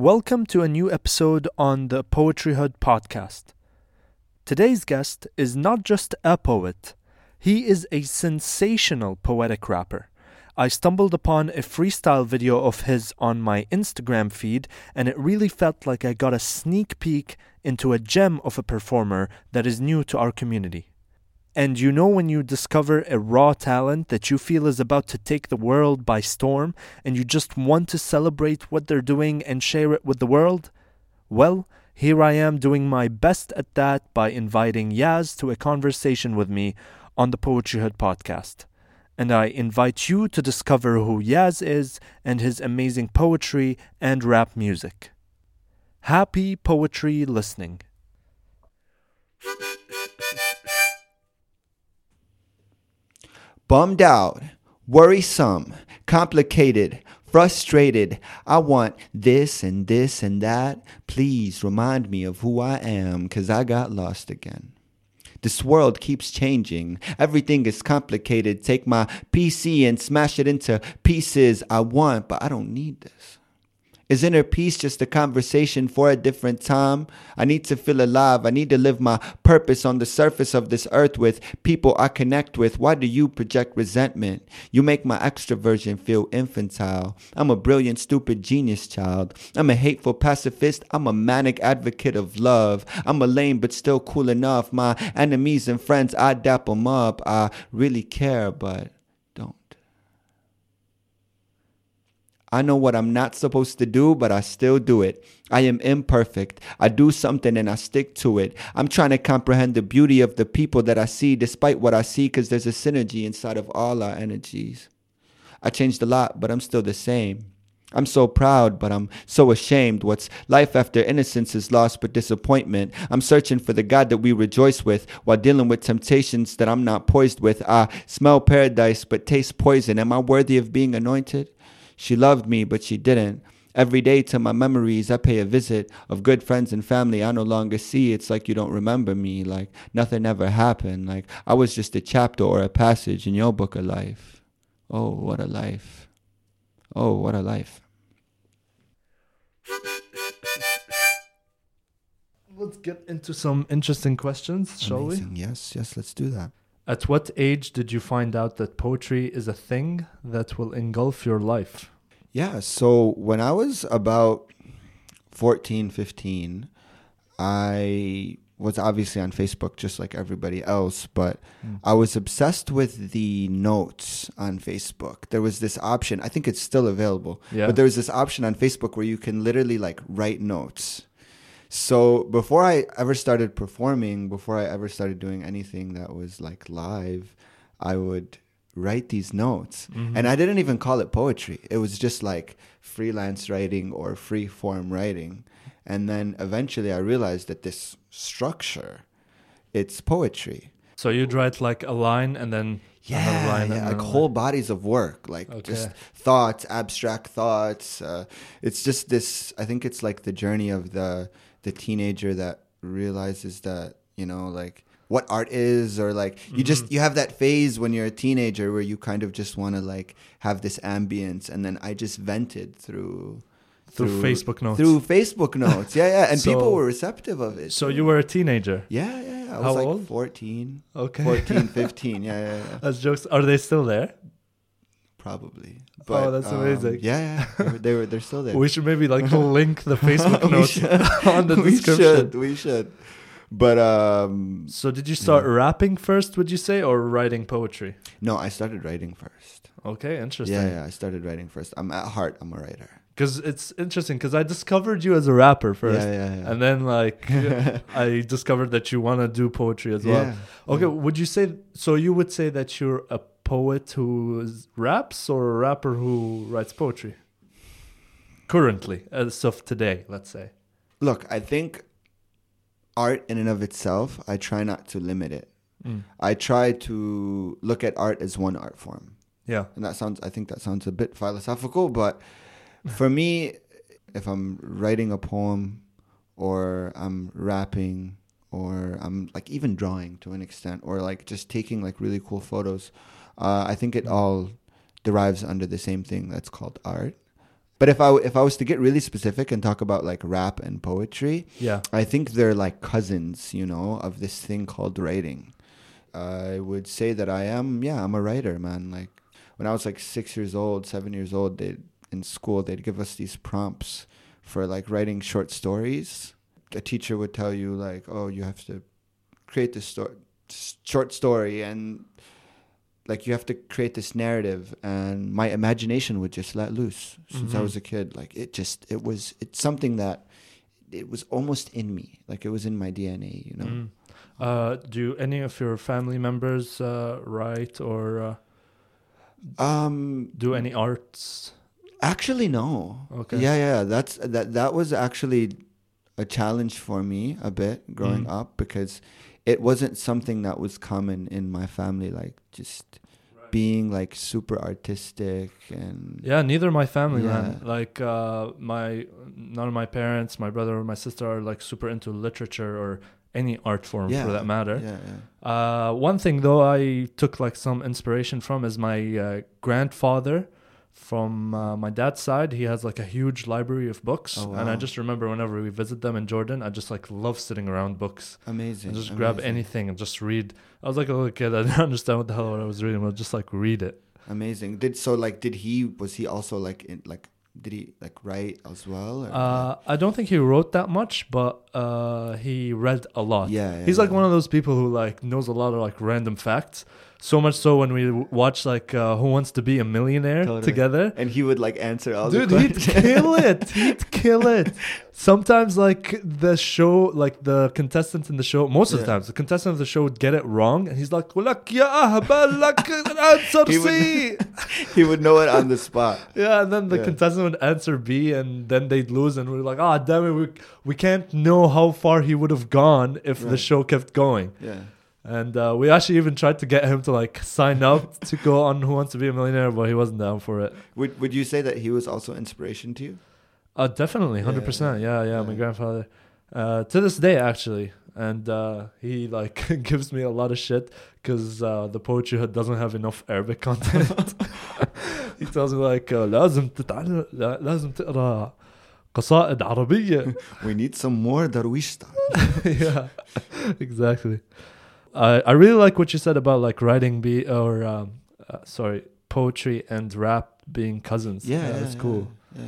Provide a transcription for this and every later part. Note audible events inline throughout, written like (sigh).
Welcome to a new episode on the Poetryhood podcast. Today's guest is not just a poet, he is a sensational poetic rapper. I stumbled upon a freestyle video of his on my Instagram feed, and it really felt like I got a sneak peek into a gem of a performer that is new to our community. And you know when you discover a raw talent that you feel is about to take the world by storm and you just want to celebrate what they're doing and share it with the world? Well, here I am doing my best at that by inviting Yaz to a conversation with me on the Poetryhood podcast. And I invite you to discover who Yaz is and his amazing poetry and rap music. Happy poetry listening. Bummed out, worrisome, complicated, frustrated. I want this and this and that. Please remind me of who I am because I got lost again. This world keeps changing. Everything is complicated. Take my PC and smash it into pieces I want, but I don't need this. Is inner peace just a conversation for a different time? I need to feel alive. I need to live my purpose on the surface of this earth with people I connect with. Why do you project resentment? You make my extroversion feel infantile. I'm a brilliant, stupid genius child. I'm a hateful pacifist. I'm a manic advocate of love. I'm a lame but still cool enough. My enemies and friends, I dap them up. I really care, but I know what I'm not supposed to do, but I still do it. I am imperfect. I do something and I stick to it. I'm trying to comprehend the beauty of the people that I see despite what I see because there's a synergy inside of all our energies. I changed a lot, but I'm still the same. I'm so proud, but I'm so ashamed. What's life after innocence is lost but disappointment. I'm searching for the God that we rejoice with while dealing with temptations that I'm not poised with. I smell paradise but taste poison. Am I worthy of being anointed? She loved me, but she didn't. Every day to my memories, I pay a visit of good friends and family I no longer see. It's like you don't remember me, like nothing ever happened, like I was just a chapter or a passage in your book of life. Oh, what a life. Oh, what a life. Let's get into some interesting questions, shall Amazing. we? Yes, yes, let's do that. At what age did you find out that poetry is a thing that will engulf your life? Yeah, so when I was about 14, 15, I was obviously on Facebook just like everybody else, but mm. I was obsessed with the notes on Facebook. There was this option, I think it's still available, yeah. but there was this option on Facebook where you can literally like write notes. So before I ever started performing, before I ever started doing anything that was like live, I would write these notes. Mm-hmm. And I didn't even call it poetry. It was just like freelance writing or free form writing. And then eventually I realized that this structure, it's poetry. So you'd write like a line and then yeah, line yeah like whole bodies of work, like okay. just thoughts, abstract thoughts. Uh, it's just this. I think it's like the journey of the the teenager that realizes that you know like what art is or like you mm-hmm. just you have that phase when you're a teenager where you kind of just want to like have this ambience and then i just vented through through, through Facebook notes. Through Facebook (laughs) notes, yeah, yeah, and so, people were receptive of it. So you were a teenager. Yeah, yeah, yeah. I was like old? 14. Okay. 14, 15. (laughs) Yeah, yeah, yeah. That's jokes. Are they still there? Probably. But, oh, that's um, amazing. Yeah, yeah. They were, they were they're still (laughs) there. we should maybe like (laughs) link the Facebook (laughs) notes on the we description. Should, we should. But um So did you start yeah. rapping first, would you say, or writing poetry? No, I started writing first. Okay, interesting. Yeah, yeah, I started writing first. I'm at heart, I'm a writer. Because it's interesting because I discovered you as a rapper first, yeah, yeah, yeah. and then like (laughs) I discovered that you want to do poetry as well. Okay, would you say so? You would say that you're a poet who raps or a rapper who writes poetry? Currently, as of today, let's say. Look, I think art in and of itself, I try not to limit it. Mm. I try to look at art as one art form. Yeah. And that sounds I think that sounds a bit philosophical, but for me, if I'm writing a poem or I'm rapping or I'm like even drawing to an extent or like just taking like really cool photos, uh, I think it all derives under the same thing that's called art. But if I if I was to get really specific and talk about like rap and poetry, Yeah. I think they're like cousins, you know, of this thing called writing. I would say that I am, yeah, I'm a writer, man. Like when I was like six years old, seven years old, they in school they'd give us these prompts for like writing short stories. A teacher would tell you like, oh, you have to create this sto- short story and like you have to create this narrative and my imagination would just let loose since I Mhm. was a kid like it just it was it's something that it was almost in me like it was in my DNA you know Mm. Uh, do any of your family members uh, write or uh, um do any arts? Actually no Okay. yeah yeah that's that that was actually a challenge for me a bit growing Mm. up because it wasn't something that was common in my family like just being like super artistic and Yeah, neither my family, man. Like uh, my none of my parents, my brother or my sister are like super into literature or any art form Yeah, for that matter. yeah, yeah. Uh, one thing though I took like some inspiration from is my uh, grandfather from uh, my dad's side. He has like a huge library of books, Oh, and I just remember whenever we visit them in Jordan, I just like love sitting around books amazing and just grab anything and just read. I was like a little kid, I didn't (laughs) understand what the hell I was reading, but just like read it. Amazing. Did so like did he was he also like in like did he like write as well? or- Uh, I don't think he wrote that much, but uh, he read a lot. yeah, yeah, He's like yeah. one of those people who like knows a lot of like random facts. So much so when we w- watch like uh, Who Wants to Be a Millionaire Totally. together, and he would like answer all dude, the questions. Dude, he'd kill it. (laughs) He'd kill it. Sometimes like the show, like the contestant in the show, most of the times the contestant of the show would get it wrong, and he's like, "Walak ya ahbal, lak (laughs) answer He would- C." (laughs) he would know it on the spot. Yeah, and then the Yeah. contestant would answer B, and then they'd lose, and we're like, "Ah, damn it, we we can't know how far he would have gone if the show kept going." Yeah. And uh, we actually even tried to get him to like sign up to go on Who Wants to Be a Millionaire, but he wasn't down for it. Would Would you say that he was also inspiration to you? Uh, definitely, Yeah, hundred percent. Yeah, yeah, my yeah. grandfather. Uh, to this day, actually, and uh, he like (laughs) gives me a lot of shit because uh, the poetry hut doesn't have enough Arabic content. (laughs) he tells me like uh, لازم تتعلم لا- لازم تقرا قصائد عربية. (laughs) We need some more Darwish style. yeah, exactly. I I really like what you said about like writing be or um, uh, sorry poetry and rap being cousins. Yeah, that's yeah, cool. Yeah.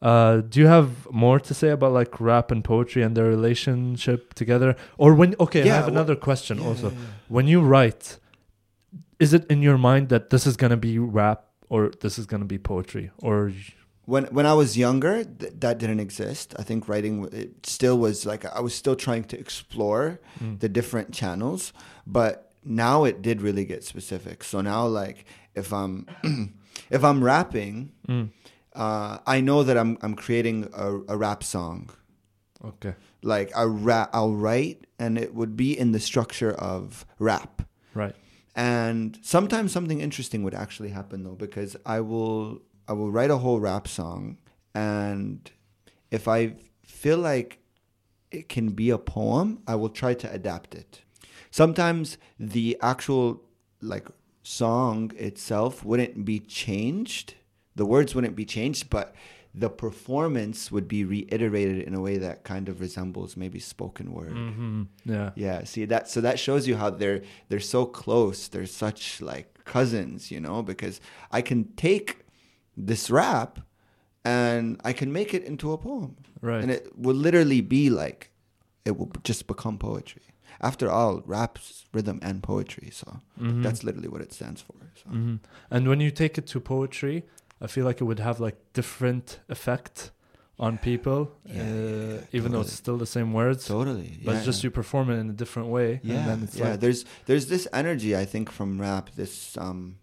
Uh, do you have more to say about like rap and poetry and their relationship together? Or when okay, I have another question Yeah, also. yeah, yeah. When you write, is it in your mind that this is gonna be rap or this is gonna be poetry or when when I was younger, th- that didn't exist. I think writing it still was like I was still trying to explore Mm. the different channels, but now it did really get specific. So now, like if I'm (clears throat) if I'm rapping, Mm. uh, I know that I'm I'm creating a, a rap song. okay, Like I rap, I'll write, and it would be in the structure of rap. right? And sometimes something interesting would actually happen though, because I will I will write a whole rap song, and if I feel like it can be a poem, I will try to adapt it. Sometimes the actual like song itself wouldn't be changed, the words wouldn't be changed, but the performance would be reiterated in a way that kind of resembles maybe spoken word. hmm Yeah, Yeah, see that so that shows you how they're they're so close. They're such like cousins, you know, because I can take this rap and I can make it into a poem. right. And it will literally be like it will just become poetry. After all, rap's rhythm and poetry, so Mhm. that's literally what it stands for. So. hmm And when you take it to poetry, I feel like it would have like different effect on people, Yeah, yeah, uh, yeah, even though it's still the same words. Totally. but it's just yeah. you perform it in a different way. yeah and then it's yeah like, there's there's this energy i think from rap this um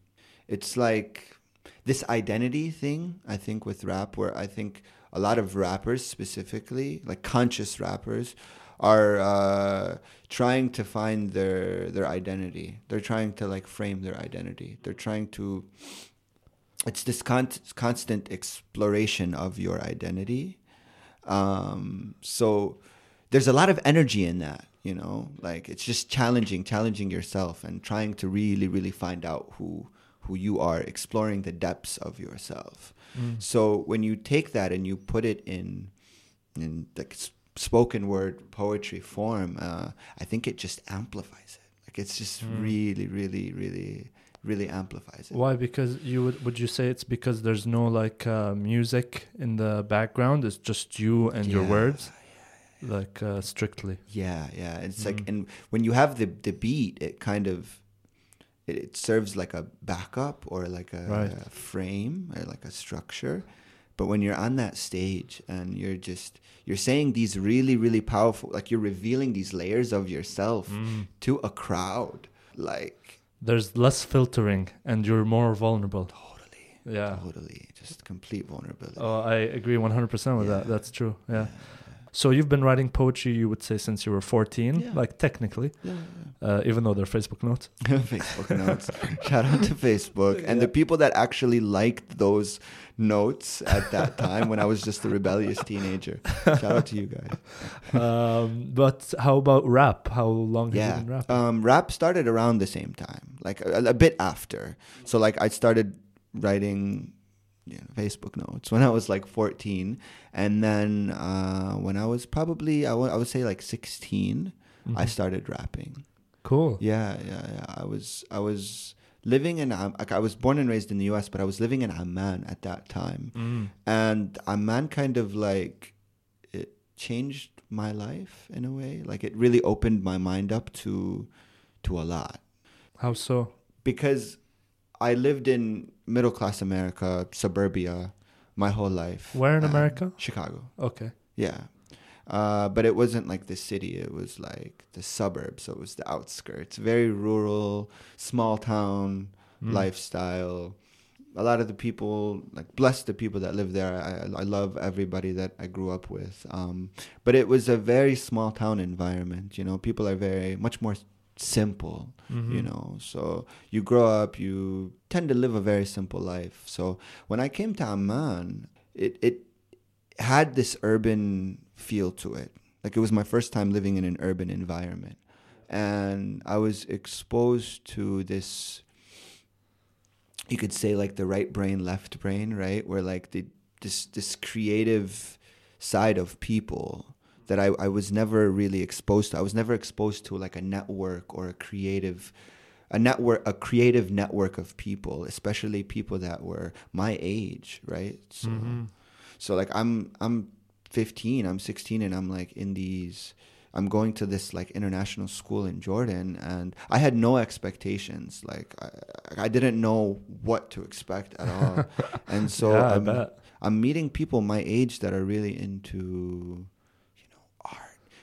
it's like this identity thing i think with rap where i think a lot of rappers specifically like conscious rappers are uh trying to find their their identity. They're trying to like frame their identity. They're trying to it's this con- constant exploration of your identity. Um so there's a lot of energy in that you know? Like it's just challenging challenging yourself and trying to really really find out who who you are exploring the depths of yourself Mm. So when you take that and you put it in in like spoken word poetry form, uh, I think it just amplifies it. Like it's just Mm. really, really, really, really amplifies it. Why? Because you would would you say it's because there's no like uh, music in the background? It's just you and your words, like uh, strictly. Yeah, yeah. It's like, Mm. and when you have the the beat, it kind of it, it serves like a backup or like a, Right. a frame or like a structure. But when you're on that stage and you're just you're saying these really really powerful, like you're revealing these layers of yourself Mm. to a crowd, like There's less filtering, and you're more vulnerable. totally, Yeah. totally, just complete vulnerability. Oh, I agree 100% with that. That's true. Yeah. So you've been writing poetry, you would say, since you were 14, Yeah. like technically, Yeah, uh, even though they're Facebook notes. (laughs) Facebook notes. Shout out to Facebook (laughs) and the people that actually liked those notes at that time when I was just a rebellious teenager. Shout out to you guys. um, but how about rap? How long have Yeah, you been rapping? um, rap started around the same time, like a, a bit after. So like I started writing Facebook notes when I was like 14, and then uh, when I was probably I would I would say like 16, I Mhm. started rapping. cool. Yeah, yeah, yeah. I was I was living in Am- like I was born and raised in the U.S., but I was living in Amman at that time, Mm. and Amman kind of like it changed my life in a way. Like it really opened my mind up to to a lot How so? because I lived in middle class America, suburbia, my whole life. Where in Um, America? Chicago. Okay. Yeah. Uh, but it wasn't like the city. It was like the suburbs. So it was the outskirts. Very rural, small town Mm. lifestyle. A lot of the people, like, bless the people that live there. I, I love everybody that I grew up with. Um, but it was a very small town environment. You know, people are very, much more simple Mhm. you know. So you grow up you tend to live a very simple life. So when i came to amman it it had this urban feel to it. Like it was my first time living in an urban environment. And i was exposed to this you could say like the right brain left brain right? Where like the this this creative side of people that I, I was never really exposed to. I was never exposed to like a network or a creative a network a creative network of people, especially people that were my age, right? So Mhm. so like I'm I'm 15, I'm 16 and I'm like in these I'm going to this like international school in Jordan and I had no expectations. Like I, I didn't know what to expect at all. (laughs) and so yeah, I'm. I'm meeting people my age that are really into, you know, art.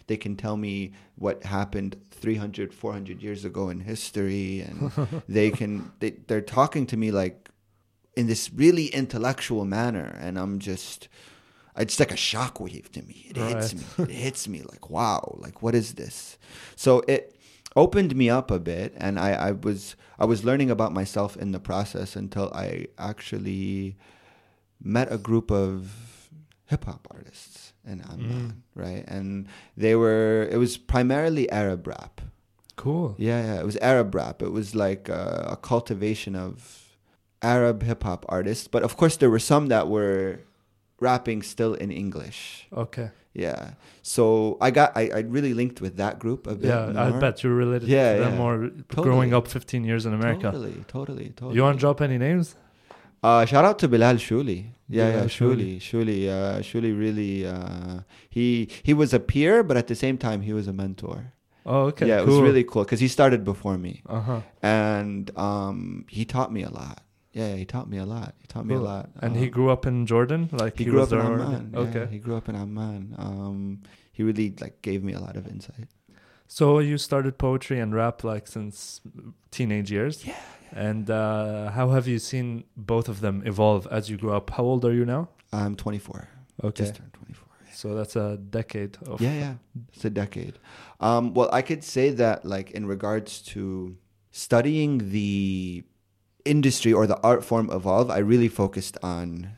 They can tell me what happened 300, 400 years ago in history, and (laughs) they can they, they're talking to me like in this really intellectual manner, and I'm just. It's like a shockwave to me. It hits me. It hits me like, wow, like what is this? So it opened me up a bit, and I, I was I was learning about myself in the process until I actually met a group of hip hop artists in Amman, mm. right? And they were it was primarily Arab rap. Cool. Yeah, yeah, it was Arab rap. It was like a, a cultivation of Arab hip hop artists, but of course there were some that were rapping still in English. Okay. Yeah. So I got I, I really linked with that group a bit. Yeah, I bet you're related Yeah, to them yeah. more growing up 15 years in America. Totally, totally, totally. You want to drop any names? Uh, shout out to Bilal Shuli. Yeah, Bilal yeah, Shuli. Shuli. Uh, Shuli really. Uh, he he was a peer, but at the same time, he was a mentor. Oh, okay. yeah, it was really cool because he started before me, Uh huh. and um, he taught me a lot. Yeah, he taught me a lot. He taught me a lot. And he Um, grew up in Jordan, like he he, grew was up in? Amman. Yeah, Okay. he grew up in Amman. Um, he really like gave me a lot of insight. So you started poetry and rap like since teenage years. Yeah. And uh, how have you seen both of them evolve as you grew up? How old are you now? I'm 24. Okay. Just turned 24. So that's a decade of Yeah, yeah. It's a decade. Um, well, I could say that, like, in regards to studying the industry or the art form evolve, I really focused on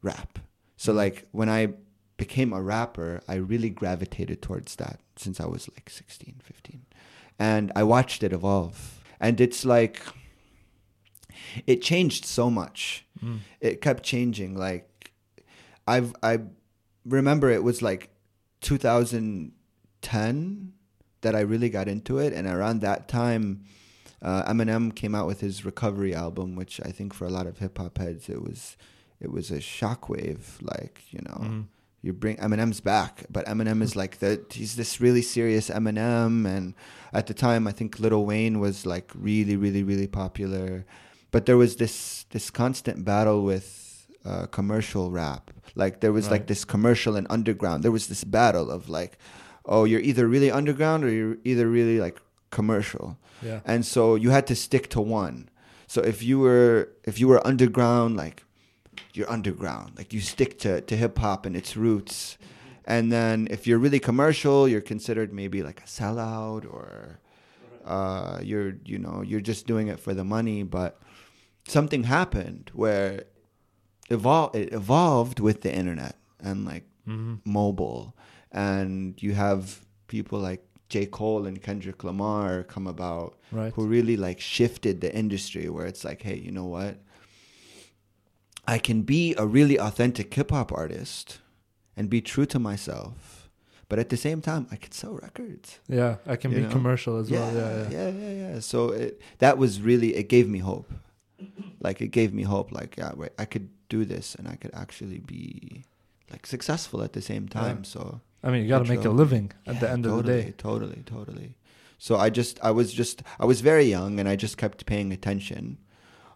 rap. So, like, when I became a rapper, I really gravitated towards that since I was like 16, 15. And I watched it evolve. And it's like, it changed so much. Mm. It kept changing. Like I've I remember it was like 2010 that I really got into it, and around that time, uh, Eminem came out with his Recovery album, which I think for a lot of hip hop heads, it was it was a shockwave. Like you know, Mhm. you bring Eminem's back, but Eminem is like the he's this really serious Eminem, and at the time I think Lil Wayne was like really, really, really popular, but there was this this constant battle with uh, commercial rap. Like there was like this commercial and underground. There was this battle of like, oh, you're either really underground or you're either really like commercial Yeah. and so you had to stick to one so if you were if you were underground like you're underground like you stick to, to hip-hop and its roots and then if you're really commercial you're considered maybe like a sellout or uh, you're you know you're just doing it for the money but something happened where evol- it evolved with the internet and like hmm mobile and you have people like J. Cole and Kendrick Lamar come about Right. who really like shifted the industry where it's like, hey, you know what? I can be a really authentic hip hop artist and be true to myself, but at the same time, I can sell records. Yeah, I can You be know? commercial as well. Yeah, yeah. yeah, yeah, yeah. So it, that was really it gave me hope. Like it gave me hope. Like yeah, wait, I could do this and I could actually be like successful at the same time. Yeah. So I mean, you got to make a living at the Yeah, end of the day. Totally, totally. So I just, I was just, I was very young, and I just kept paying attention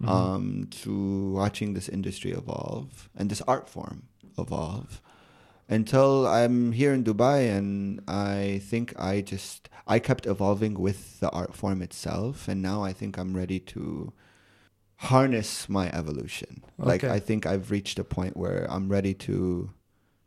Mhm. um, to watching this industry evolve and this art form evolve until I'm here in Dubai, and I think I just, I kept evolving with the art form itself, and now I think I'm ready to harness my evolution. Like I think I've reached a point where I'm ready to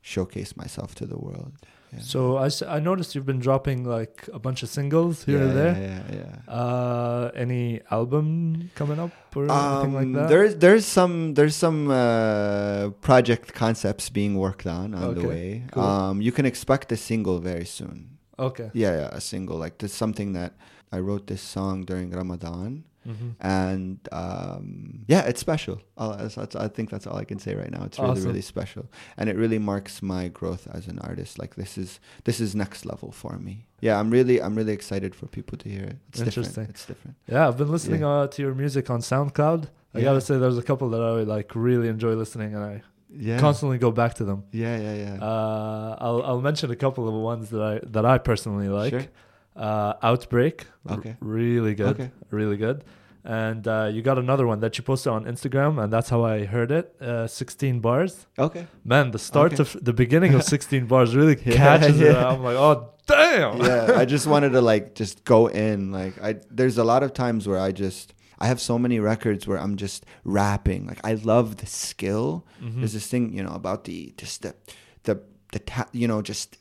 showcase myself to the world. Yeah. So I noticed you've been dropping like a bunch of singles here yeah, and there. Yeah, yeah, yeah. Uh, any album coming up or anything like Um, that? There's there's some there's some uh, project concepts being worked on on the Okay, way. cool. Um, you can expect a single very soon. okay. Yeah, yeah, a single. Like this something that I wrote this song during Ramadan, hmm and um, yeah, it's special. That's, that's, I think that's all I can say right now. It's really Awesome. really special, and it really marks my growth as an artist. Like this is this is next level for me. Yeah, I'm really I'm really excited for people to hear it. It's Interesting. different. It's different. Yeah, I've been listening Yeah. uh, to your music on SoundCloud. I Yeah. gotta say, there's a couple that I like really enjoy listening, and I Yeah. constantly go back to them. Yeah, yeah, yeah. Uh, I'll I'll mention a couple of ones that I that I personally like. Sure. Uh, Outbreak, r- Okay. really good, Okay. really good. And uh, you got another one that you posted on Instagram, and that's how I heard it. Uh, 16 bars. Okay. Man, the start Okay. of the beginning of (laughs) 16 bars really Yeah, catches it. I'm like, oh damn. yeah, I just (laughs) wanted to like just go in. Like I there's a lot of times where I just I have so many records where I'm just rapping. Like I love the skill. Mhm. There's this thing, you know, about the just the the the ta- you know, just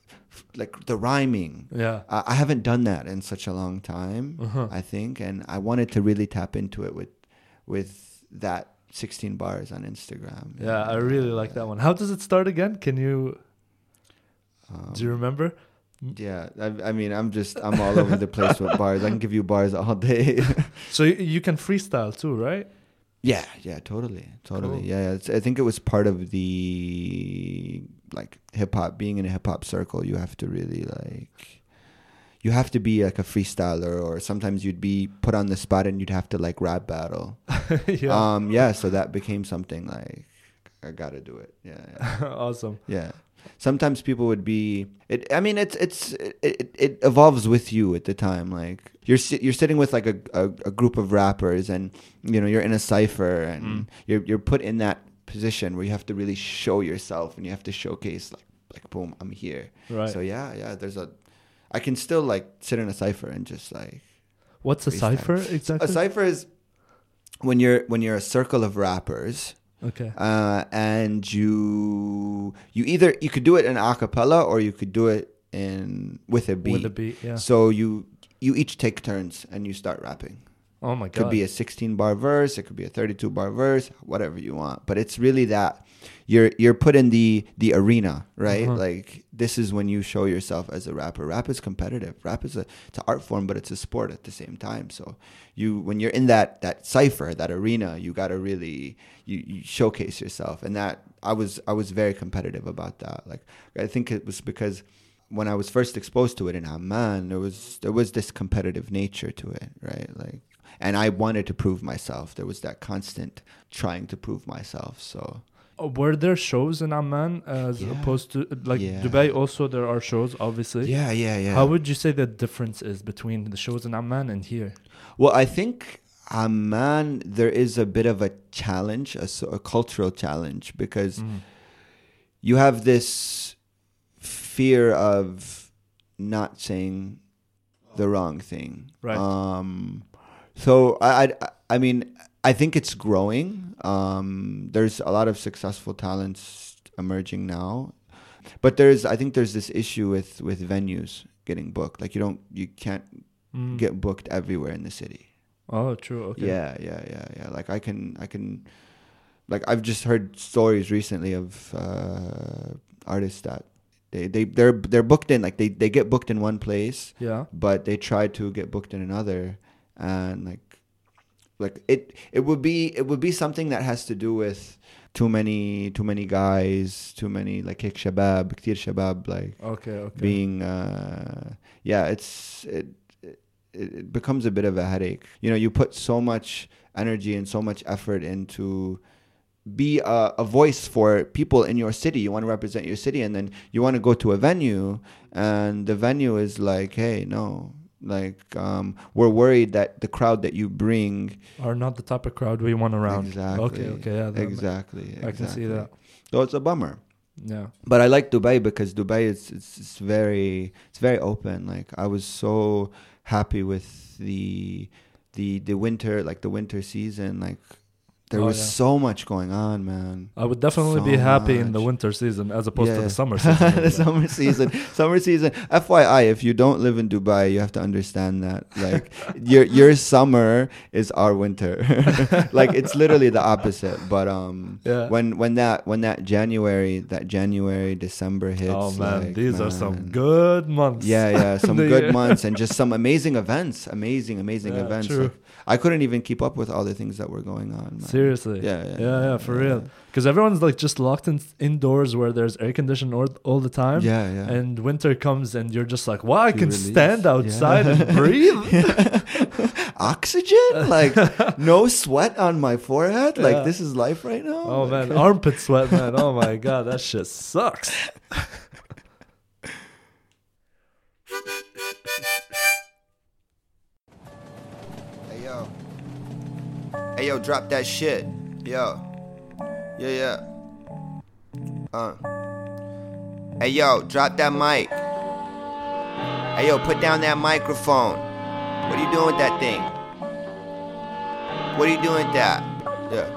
like the rhyming. Yeah. I I haven't done that in such a long time, Uh-huh. I think, and I wanted to really tap into it with with that 16 bars on Instagram. Yeah, I really like that one. How does it start again? Can you Um, do you remember? Yeah, I, I mean, I'm just I'm all over the place with bars. I can give you bars all day. (laughs) So you, you can freestyle too, right? yeah, yeah, totally, totally. Cool. Yeah, I think it was part of the like hip hop. Being in a hip hop circle, you have to really like you have to be like a freestyler, or sometimes you'd be put on the spot and you'd have to like rap battle. (laughs) yeah. Um, yeah, so that became something like I gotta do it. Yeah, yeah. (laughs) awesome. Yeah. Sometimes people would be. It. I mean, it's it's it, it, it evolves with you at the time. Like you're si- you're sitting with like a, a, a group of rappers, and you know you're in a cipher, and Mm. you're you're put in that position where you have to really show yourself, and you have to showcase like like boom, I'm here. Right. So yeah, yeah. There's a. I can still like sit in a cipher and just like What's a cipher exactly? a cipher is when you're when you're a circle of rappers okay. uh, and you you either you could do it in a cappella or you could do it in with a beat. With a beat, yeah. So you you each take turns and you start rapping. Oh my god. It could be a 16 bar verse, it could be a 32 bar verse, whatever you want. But it's really that you're you're put in the the arena, right? Uh-huh. Like this is when you show yourself as a rapper. Rap is competitive. Rap is a it's an art form, but it's a sport at the same time. So you when you're in that that cipher, that arena, you got to really you, you showcase yourself, and that I was I was very competitive about that. Like I think it was because when I was first exposed to it in Amman, there was there was this competitive nature to it, right? Like, and I wanted to prove myself. There was that constant trying to prove myself. So Uh, Were there shows in Amman as Yeah. opposed to like Yeah. Dubai? Also, there are shows, obviously. yeah, yeah, yeah. How would you say the difference is between the shows in Amman and here? Well, I think Amman there is a bit of a challenge, a, a cultural challenge, because Mm. you have this fear of not saying the wrong thing. Right. Um, so I, I, I mean, I think it's growing. Um, there's a lot of successful talents emerging now, but there's, I think there's this issue with with venues getting booked. Like you don't, you can't Mm. get booked everywhere in the city. Oh, true. Okay. Yeah, yeah, yeah, yeah. Like I can, I can, like I've just heard stories recently of uh, artists that they they they're they're booked in like they they get booked in one place, Yeah. but they try to get booked in another, and like like it it would be it would be something that has to do with too many too many guys, too many like hik shabab, كتير shabab like Okay. Okay. being uh yeah it's it, it it becomes a bit of a headache you know you put so much energy and so much effort into be a, a voice for people in your city you want to represent your city and then you want to go to a venue and the venue is like hey no like um we're worried that the crowd that you bring Are not the type of crowd we want around. exactly Okay. Okay. Yeah. that- exactly I can see that. so it's a bummer Yeah. but I like Dubai because Dubai is it's, it's very it's very open. Like I was so happy with the the the winter like the winter season. Like there Oh, was yeah. so much going on, man. I would definitely So be happy in the winter season as opposed to the (laughs) summer season. the (laughs) summer season, summer season. FYI, if you don't live in Dubai, you have to understand that like your your summer is our winter. (laughs) like it's literally the opposite. But um, Yeah. when when that when that January that January December hits, oh man, like, these are some good months. Yeah, yeah, some good year. months and just some amazing events, amazing, amazing Yeah, events. true. Like, I couldn't even keep up with all the things that were going on. Man. Seriously. Yeah, yeah, yeah, yeah, for real. Because everyone's like just locked in indoors where there's air conditioning all, all the time. Yeah, yeah. And winter comes and you're just like, wow, I can release. stand outside and (laughs) breathe. Oxygen? Like (laughs) no sweat on my forehead? Like this is life right now? Oh Like- man, (laughs) armpit sweat, man. Oh my god, that shit sucks. Hey yo. Hey yo, drop that shit. Yo. Yeah, yeah. Uh. Hey yo, drop that mic. Hey yo, put down that microphone. What are you doing with that thing? What are you doing with that? Yeah.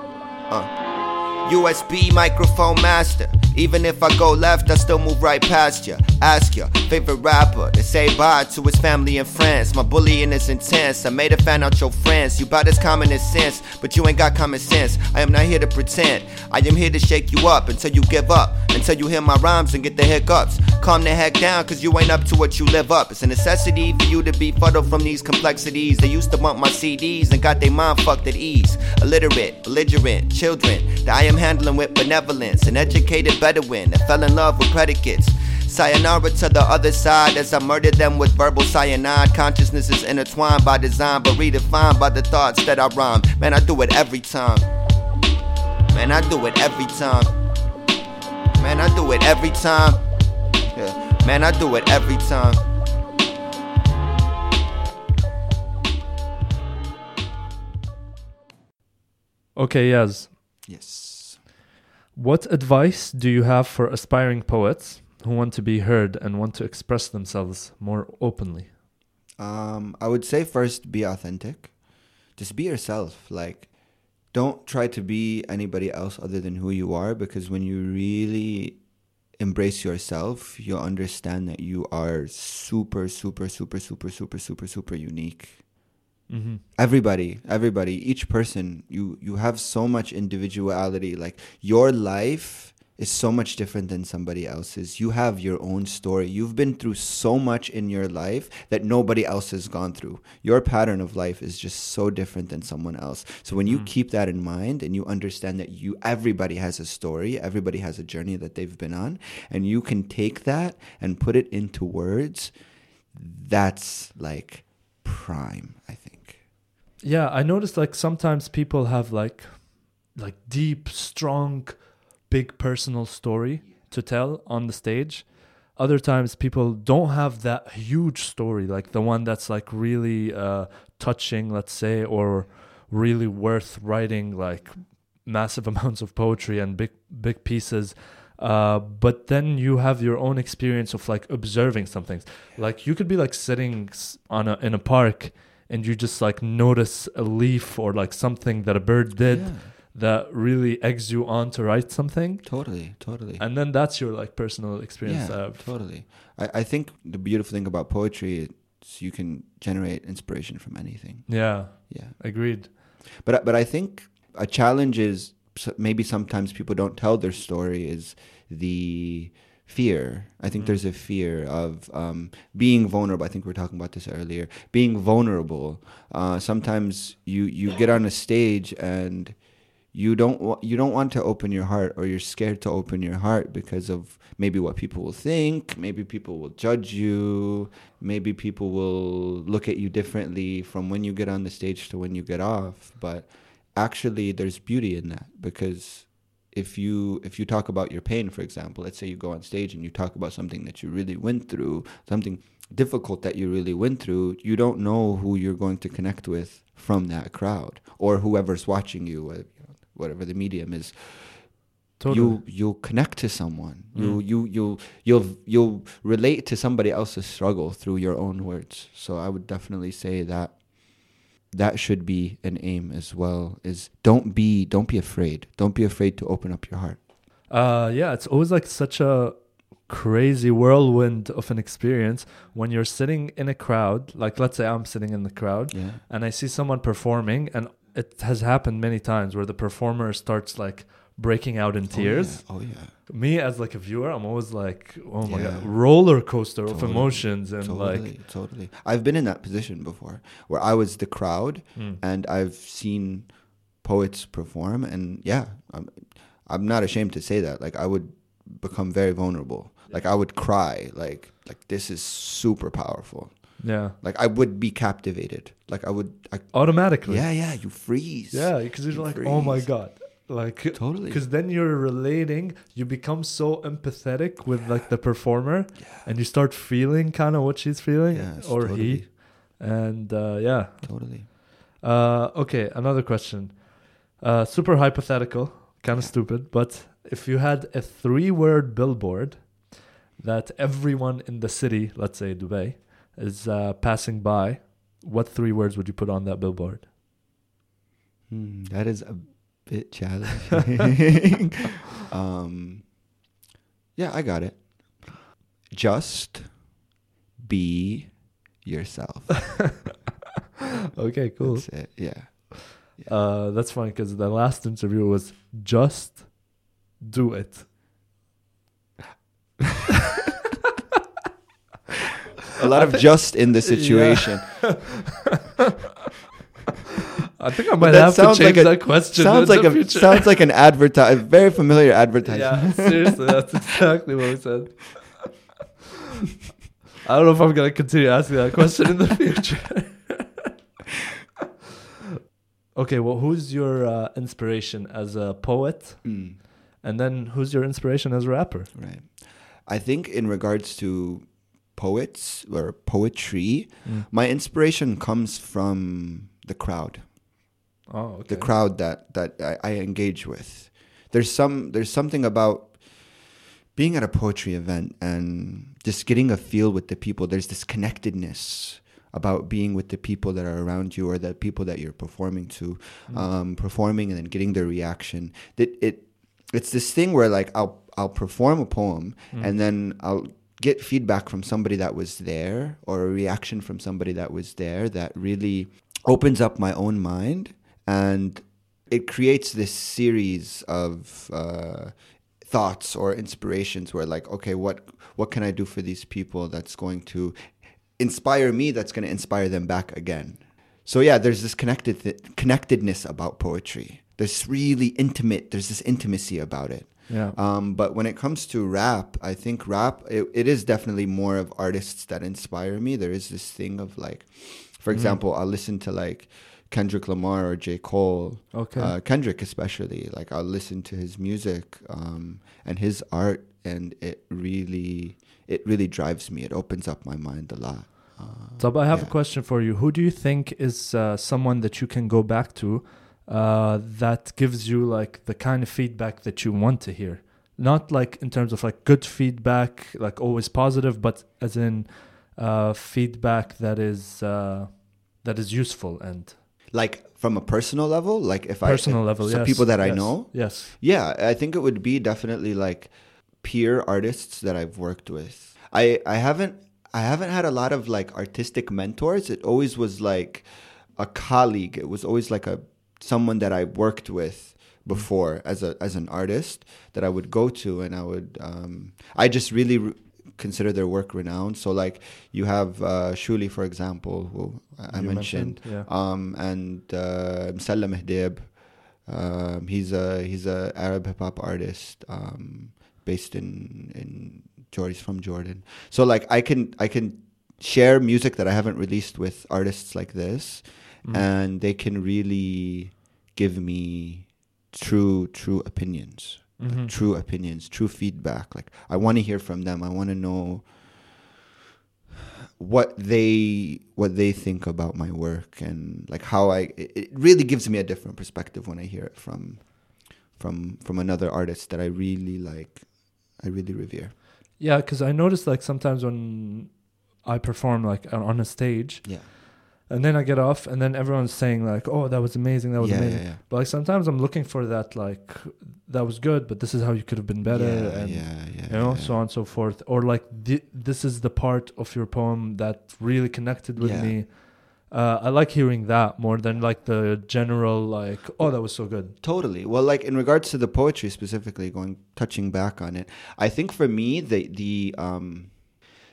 Uh. USB microphone master. Even if I go left, I still move right past ya. Ask ya, favorite rapper to say bye to his family and friends. My bullying is intense. I made a fan out your friends. You bout as common as sense, but you ain't got common sense. I am not here to pretend. I am here to shake you up until you give up. Until you hear my rhymes and get the hiccups. Calm the heck down, cause you ain't up to what you live up. It's a necessity for you to be fuddled from these complexities. They used to bump my CDs and got their mind fucked at ease. Illiterate, belligerent, children that I am handling with benevolence. An educated Bedouin that fell in love with predicates. Sayonara to the other side as I murder them with verbal cyanide. Consciousness is intertwined by design, but redefined by the thoughts that I rhyme. Man, I do it every time. Man, I do it every time. Man, I do it every time. Yeah. Man, I do it every time. Okay, yes. Yes. What advice do you have for aspiring poets who want to be heard and want to express themselves more openly? Um, I would say first be authentic. Just be yourself. Like don't try to be anybody else other than who you are because when you really embrace yourself, you'll understand that you are super super super super super super super unique. Mm-hmm. everybody everybody each person you you have so much individuality. Like your life is so much different than somebody else's. You have your own story. You've been through so much in your life that nobody else has gone through. Your pattern of life is just so different than someone else. So when you Mm. keep that in mind and you understand that you everybody has a story everybody has a journey that they've been on and you can take that and put it into words that's like prime i think Yeah, I noticed like sometimes people have like like deep, strong, big personal story to tell on the stage. Other times people don't have that huge story, like the one that's like really uh, touching, let's say, or really worth writing like massive (laughs) amounts of poetry and big big pieces. Uh, but then you have your own experience of like observing some things. Like you could be like sitting on a in a park and you just like notice a leaf or like something that a bird did Yeah, that really eggs you on to write something. Totally totally. And then that's your like personal experience yeah uh, totally. I, I think the beautiful thing about poetry is you can generate inspiration from anything. Yeah. Yeah. Agreed. But but i think a challenge is maybe sometimes people don't tell their story is the fear. I think Mm. there's a fear of um, being vulnerable. I think we were talking about this earlier. Being vulnerable. Uh, sometimes you you get on a stage and you don't wa- you don't want to open your heart or you're scared to open your heart because of maybe what people will think. Maybe people will judge you. Maybe people will look at you differently from when you get on the stage to when you get off. But actually there's beauty in that because if you if you talk about your pain for example let's say you go on stage and you talk about something that you really went through something difficult that you really went through you don't know who you're going to connect with from that crowd or whoever's watching you you whatever the medium is. Totally. you you'll connect to someone. You Mm. you you'll you'll you'll relate to somebody else's struggle through your own words. So i would definitely say that that should be an aim as well is don't be don't be afraid. Don't be afraid to open up your heart. Uh yeah it's always like such a crazy whirlwind of an experience when you're sitting in a crowd like let's say i'm sitting in the crowd yeah. and I see someone performing, and it has happened many times where the performer starts like breaking out in tears. oh yeah, oh, yeah. Me as like a viewer, I'm always like, oh my Yeah. god, roller coaster of emotions and totally like, totally i've been in that position before where i was the crowd mm, and I've seen poets perform, and yeah, I'm, I'm not ashamed to say that. Like I would become very vulnerable. Like I would cry. Like like this is super powerful. yeah, Like I would be captivated. Like I would. I, automatically, yeah, yeah. You freeze. yeah, because you're You like, oh my god, like Totally. because then you're relating, you become so empathetic with like the performer, Yeah. and you start feeling kind of what she's feeling Yes, or totally, he, and uh, yeah, Totally. Uh, okay, another question. Uh, super hypothetical, kind of stupid, but if you had a three word billboard that everyone in the city, let's say Dubai, is uh, passing by, what three words would you put on that billboard? Hmm, that is a bit challenging. (laughs) (laughs) um, yeah, I got it. Just be yourself. (laughs) Okay, cool. That's it. Yeah. Uh, that's fine because the last interview was just do it. A lot of just in the situation. I think I might that have to sounds change like a- that question. sounds like a future. sounds like an advertise very familiar (laughs) advertisement. Yeah, seriously, that's exactly what we said. I don't know if I'm gonna continue asking that question in the (laughs) future. okay, well, who's your uh, inspiration as a poet, Mm, and then who's your inspiration as a rapper? right. I think in regards to poets or poetry, my inspiration comes from the crowd. Oh, okay. the crowd that that I, I engage with. There's some there's something about being at a poetry event and just getting a feel with the people. There's this connectedness about being with the people that are around you or the people that you're performing to, um, performing and then getting their reaction. That it it's this thing where like I'll I'll perform a poem and then I'll get feedback from somebody that was there or a reaction from somebody that was there that really opens up my own mind and it creates this series of uh, thoughts or inspirations where like okay what what can i do for these people that's going to inspire me that's going to inspire them back again so yeah there's this connected th- connectedness about poetry there's really intimate there's this intimacy about it Yeah. um, but when it comes to rap, I think rap it, it is definitely more of artists that inspire me. There is this thing of like, for example, I'll listen to like Kendrick Lamar or J Cole. Okay. Uh, Kendrick especially, like I'll listen to his music um, and his art, and it really it really drives me. It opens up my mind a lot. Uh, Tab, I have a question for you. Who do you think is uh, someone that you can go back to uh, that gives you like the kind of feedback that you want to hear? Not like in terms of like good feedback, like always positive, but as in uh, feedback that is uh, that is useful and like from a personal level, like if personal I level. so yes, people that I know, Yes. Yeah, I think it would be definitely like peer artists that I've worked with. I I haven't I haven't had a lot of like artistic mentors. It always was like a colleague. It was always like a someone that I worked with before as a as an artist that I would go to and I would um I just really re- consider their work renowned. So like you have uh Shuli for example who I You mentioned Yeah. um, and uh, Msalla Mehdeb. Um, he's a he's a Arab hip hop artist um, based in in Jordan. He's from Jordan. So like I can I can share music that I haven't released with artists like this, Mm. and they can really give me true true opinions, Mhm. true opinions, true feedback. Like I want to hear from them. I want to know what they what they think about my work and like how I it, it really gives me a different perspective when I hear it from from from another artist that I really like I really revere. Yeah, because I notice like sometimes when I perform like on a stage, Yeah. And then I get off, and then everyone's saying like, "Oh, that was amazing, that was yeah, amazing." yeah, yeah. But like sometimes I'm looking for that like that was good, but this is how you could have been better, yeah, and yeah, yeah, you know, so on and so forth. Or like thi- this is the part of your poem that really connected with me. Uh, I like hearing that more than like the general like, "Oh, that was so good." Totally. Well, like in regards to the poetry specifically, going touching back on it, I think for me the the um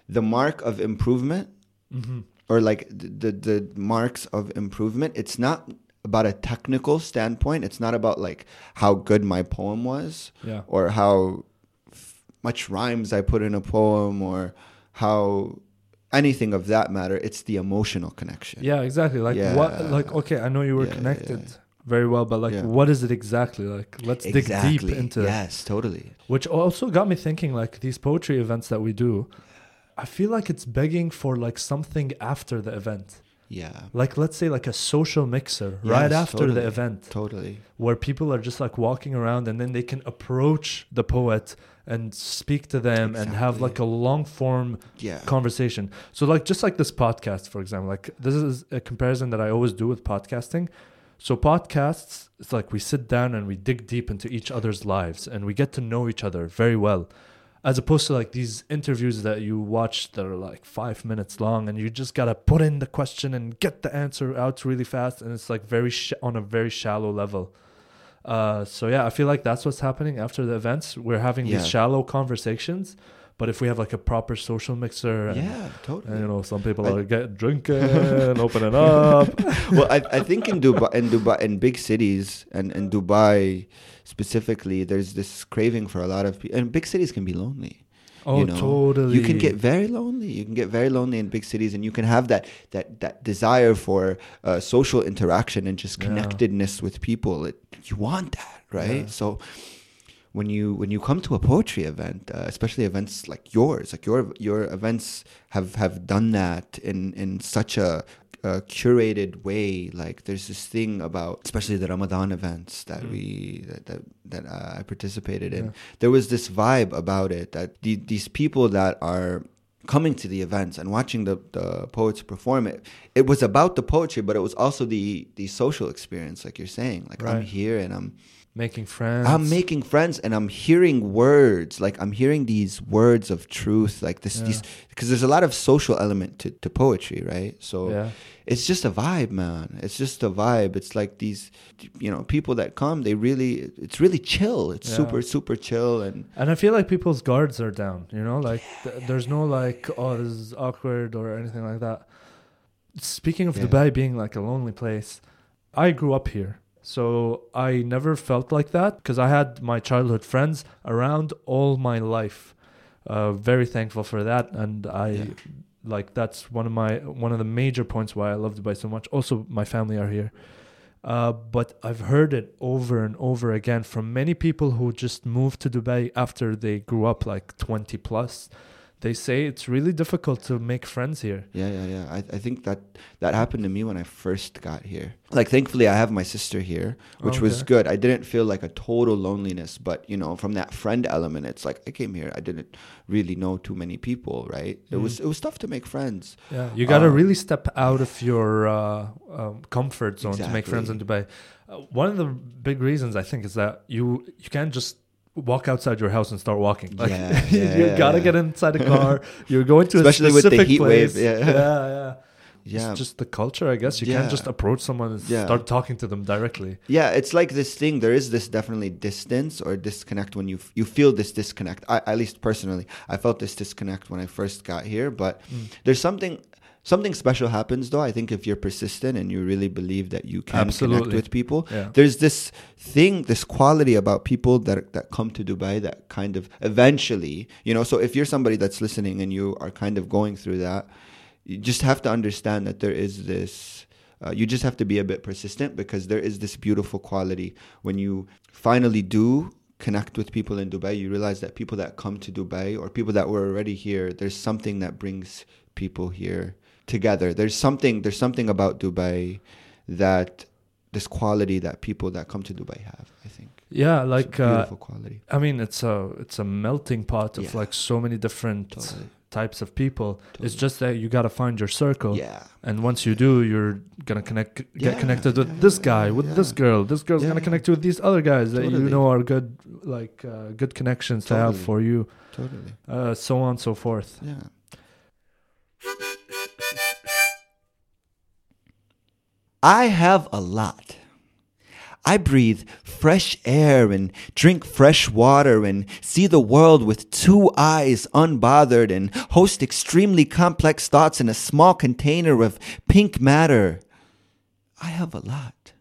the mark of improvement Mm-hmm. Or like the, the the marks of improvement it's not about a technical standpoint it's not about like how good my poem was Yeah. or how f- much rhymes i put in a poem or how anything of that matter it's the emotional connection Yeah, exactly. Like what? Like okay, I know you were Yeah, yeah, connected yeah. very well, but like, Yeah. what is it exactly? Like, let's dig deep into it. yes totally Which also got me thinking, like these poetry events that we do, I feel like it's begging for like something after the event. yeah Like let's say like a social mixer right Yes, after the event, totally where people are just like walking around and then they can approach the poet and speak to them and have like a long form yeah conversation. So like just like this podcast, for example, like this is a comparison that I always do with podcasting. So podcasts, it's like we sit down and we dig deep into each other's lives and we get to know each other very well. As opposed to like these interviews that you watch that are like five minutes long and you just gotta put in the question and get the answer out really fast and it's like very sh- on a very shallow level. Uh, so yeah, I feel like that's what's happening after the events. We're having Yeah. these shallow conversations, but if we have like a proper social mixer, and, yeah totally and, you know, some people I- are getting drinking, (laughs) opening up. (laughs) well, I, I think in Dubai, in Dubai, in big cities, and in Dubai specifically, there's this craving for a lot of people. And big cities can be lonely. Oh, you know? totally. You can get very lonely. You can get very lonely in big cities, and you can have that that that desire for uh, social interaction and just Yeah. connectedness with people. It, you want that, right? Yeah. So when you when you come to a poetry event, uh, especially events like yours, like your your events have have done that in in such a, a curated way. Like there's this thing about, especially the Ramadan events that Mm. we that that, that uh, I participated in. Yeah. There was this vibe about it that the, these people that are coming to the events and watching the, the poets perform it it was about the poetry but it was also the the social experience like you're saying like i'm here and i'm making friends. I'm making friends and I'm hearing words like I'm hearing these words of truth like this Yeah. these because there's a lot of social element to, to poetry right so Yeah. it's just a vibe man it's just a vibe it's like these you know people that come they really it's really chill it's Yeah. super super chill and And I feel like people's guards are down, you know, like th- there's no like, oh, this is awkward or anything like that. Speaking of. Dubai being like a lonely place, I grew up here. So I never felt like that because I had my childhood friends around all my life. Uh, very thankful for that. And I Yeah. like that's one of my one of the major points why I love Dubai so much. Also, my family are here. Uh, but I've heard it over and over again from many people who just moved to Dubai after they grew up, like 20 plus. They say it's really difficult to make friends here. Yeah, yeah, yeah. I, I think that that happened to me when I first got here. Like, thankfully, I have my sister here, which was good. I didn't feel like a total loneliness, but you know, from that friend element, it's like I came here, I didn't really know too many people, right? It Mm. was it was tough to make friends. Yeah, you got to Um, really step out of your uh, um, comfort zone to make friends in Dubai. Uh, one of the big reasons I think is that you you can't just walk outside your house and start walking. Like, Yeah, (laughs) you yeah, gotta yeah. get inside a car. (laughs) You're going to Especially a with the specific heat wave, yeah. yeah, yeah. Yeah, It's just the culture, I guess. You can't just approach someone and Yeah. start talking to them directly. yeah. It's like this thing. There is this definitely distance or disconnect when you f- you feel this disconnect. I, at least personally, I felt this disconnect when I first got here. But Mm. there's something something special happens though. I think if you're persistent and you really believe that you can Absolutely. connect with people, Yeah. there's this thing, this quality about people that that come to Dubai that kind of eventually, you know. So if you're somebody that's listening and you are kind of going through that, you just have to understand that there is this. Uh, you just have to be a bit persistent because there is this beautiful quality when you finally do connect with people in Dubai. You realize that people that come to Dubai or people that were already here, there's something that brings people here together. There's something. There's something about Dubai that this quality that people that come to Dubai have. I think. Yeah, like uh, beautiful quality. I mean, it's a it's a melting pot of Yeah. like so many different Totally. types of people. It's just that you gotta find your circle, Yeah. and once you do, you're gonna connect, get Yeah, connected with yeah, this yeah, guy, yeah, with this girl. This girl's gonna Yeah. connect with these other guys that you know are good, like uh, good connections to have for you, Totally. uh, so on and so forth. Yeah. I have a lot. I breathe fresh air and drink fresh water and see the world with two eyes unbothered and host extremely complex thoughts in a small container of pink matter. I have a lot.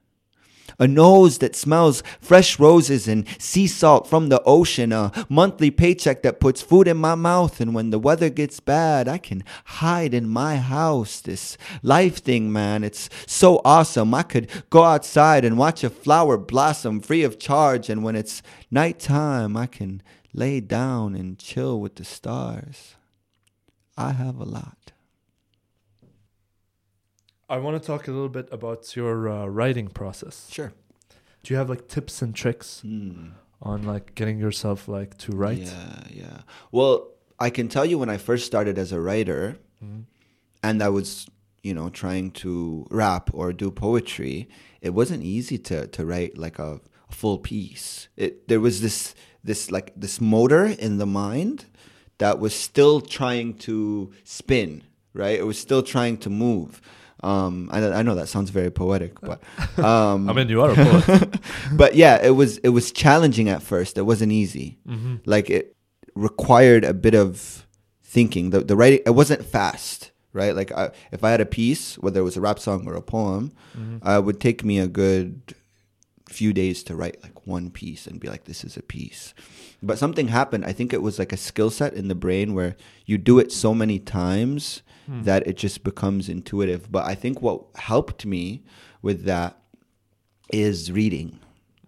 A nose that smells fresh roses and sea salt from the ocean. A monthly paycheck that puts food in my mouth. And when the weather gets bad, I can hide in my house. This life thing, man, it's so awesome. I could go outside and watch a flower blossom free of charge. And when it's nighttime, I can lay down and chill with the stars. I have a lot. I want to talk a little bit about your uh, writing process. Sure. Do you have like tips and tricks Hmm. on like getting yourself like to write? Yeah, yeah. Well, I can tell you when I first started as a writer, Mhm. and I was, you know, trying to rap or do poetry, it wasn't easy to to write like a, a full piece. It there was this this like this motor in the mind that was still trying to spin, right? It was still trying to move. Um, I, I know that sounds very poetic, but um, (laughs) I mean, you are a poet. (laughs) but yeah, it was it was challenging at first. It wasn't easy. hmm Like it required a bit of thinking. The the writing it wasn't fast, right? Like I, if I had a piece, whether it was a rap song or a poem, hmm uh, it would take me a good few days to write like one piece and be like, this is a piece. But something happened. I think it was like a skill set in the brain where you do it so many times Hmm. that it just becomes intuitive. But I think what helped me with that is reading.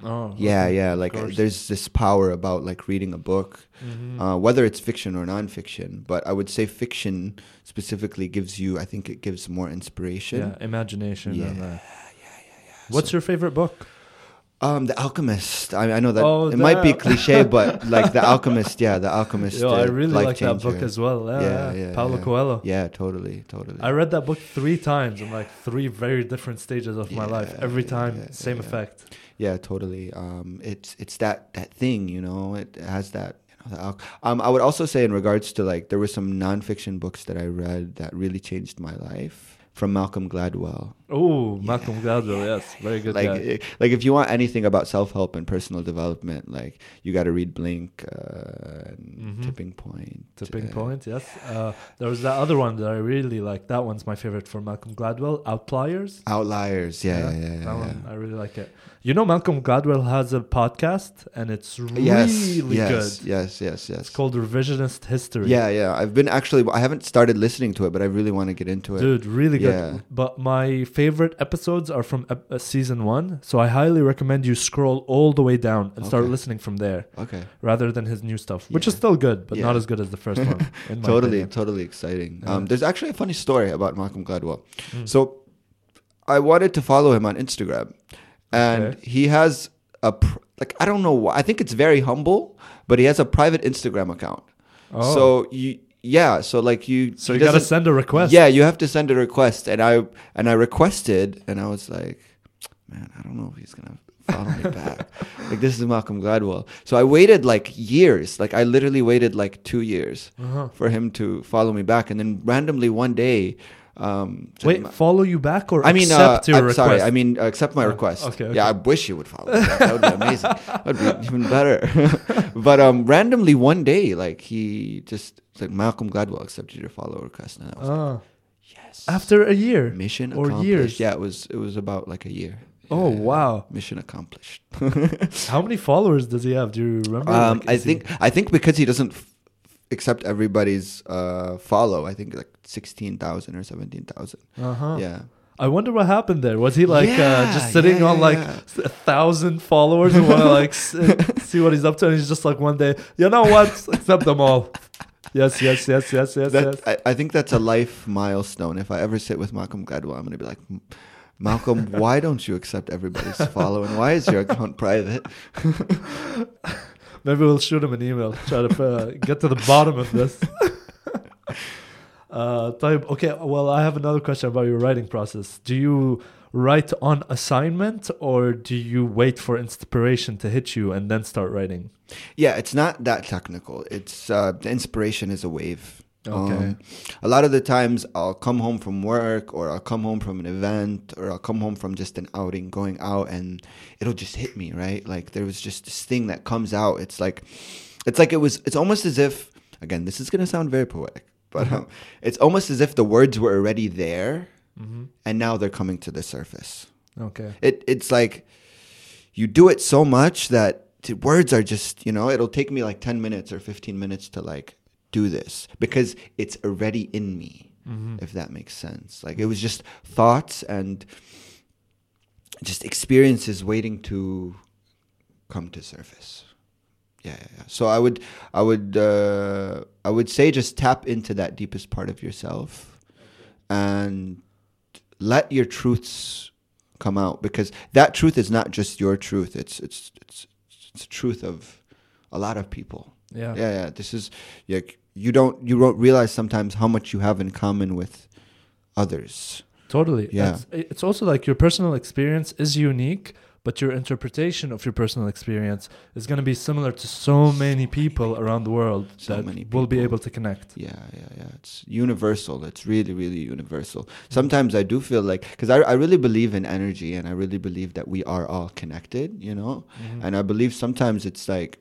Oh, Yeah, yeah. Like course. there's this power about like reading a book, Mhm. uh, whether it's fiction or nonfiction. But I would say fiction specifically gives you. I think it gives more inspiration. yeah, imagination. Yeah, uh, yeah, yeah, yeah. what's your favorite book? Um, The Alchemist. I, I know that Oh, it might be cliche, (laughs) but like The Alchemist, yeah, The Alchemist. Yo, I really like that book as well. Yeah, Yeah, yeah, yeah, Paulo yeah. Coelho. Yeah, totally, totally. I read that book three times in like three very different stages of my life. Every time, same effect. Yeah, totally. Um, it's it's that that thing, you know. It has that. You know, al- um, I would also say in regards to like there were some nonfiction books that I read that really changed my life from Malcolm Gladwell. Oh, Malcolm Gladwell, yes, very good like guy. eh, like if you want anything about self help and personal development, like you got to read Blink, uh, and Mhm. Tipping Point. Tipping uh, Point, yes. Uh, there was that other one that I really like. That one's my favorite for Malcolm Gladwell. Outliers. Outliers. Yeah, yeah, yeah. yeah, that yeah. one I really like it. You know, Malcolm Gladwell has a podcast, and it's really Yes, good. yes, yes, yes, yes. It's called Revisionist History. Yeah, yeah. I've been actually. I haven't started listening to it, but I really want to get into it. Dude, really good. Yeah. But my favorite episodes are from ep- uh, season one, so I highly recommend you scroll all the way down and start Okay. listening from there, Okay. rather than his new stuff, which Yeah. is still good, but not Yeah. as good as the first one. (laughs) in my totally, opinion. totally exciting. Um, there's actually a funny story about Malcolm Gladwell. Mm. So, I wanted to follow him on Instagram, and Okay. he has a pr- like I don't know why. I think it's very humble, but he has a private Instagram account. Oh. So you, yeah. So like you, So you gotta send a request. Yeah, you have to send a request, and I and I requested, and I was like, man, I don't know if he's gonna follow me back. (laughs) Like this is Malcolm Gladwell. So I waited like years. Like I literally waited like two years Uh-huh. for him to follow me back, and then randomly one day, um, Wait, Ma- follow you back or I mean, uh, accept your I'm request? sorry. I mean, uh, accept my Oh, request. okay, okay. Yeah, I wish you would follow. Me back. That would be amazing. that would be (laughs) even better. (laughs) but um, randomly one day, like he just like Malcolm Gladwell accepted your follow request, and I was like, Ah. yes. after a year. Mission or years. Yeah, it was it was about like a year. Oh Yeah, wow! Mission accomplished. How many followers does he have? Do you remember? um, Like, I is he- think I think because he doesn't accept everybody's uh, follow, I think like sixteen thousand or seventeen thousand. Uh-huh. Yeah. I wonder what happened there. Was he like uh, just sitting yeah, on yeah, like yeah. a thousand followers and want to like s- (laughs) see what he's up to? And he's just like one day, you know what? Accept them all. Yes, yes, yes, yes, yes, That, yes. I, I think that's a life milestone. If I ever sit with Malcolm Gladwell, I'm going to be like, Malcolm, why don't you accept everybody's follow? And why is your account private? (laughs) Maybe we'll shoot him an email, try to uh, get to the bottom of this. (laughs) Uh, okay, well, I have another question about your writing process. Do you write on assignment or do you wait for inspiration to hit you and then start writing? Yeah, it's not that technical. It's uh, the inspiration is a wave. Okay. Um, a lot of the times I'll come home from work or I'll come home from an event or I'll come home from just an outing going out and it'll just hit me, right? Like there was just this thing that comes out. It's like it's like it was it's almost as if again, this is going to sound very poetic, but um, it's almost as if the words were already there Mm-hmm. and now they're coming to the surface. Okay. It it's like you do it so much that words are just you know it'll take me like 10 minutes or 15 minutes to like do this because it's already in me Mm-hmm. if that makes sense like it was just thoughts and just experiences waiting to come to surface yeah, yeah, yeah. so i would i would uh i would say just tap into that deepest part of yourself and let your truths come out because that truth is not just your truth it's it's it's it's the truth of a lot of people Yeah. yeah yeah this is yeah you don't you don't realize sometimes how much you have in common with others Totally. Yeah. It's, it's also like your personal experience is unique, but your interpretation of your personal experience is going to be similar to so many people around the world So that many will be able to connect. yeah yeah yeah it's universal it's really really universal sometimes i do feel like because I, I really believe in energy and i really believe that we are all connected you know Mhm. and i believe sometimes it's like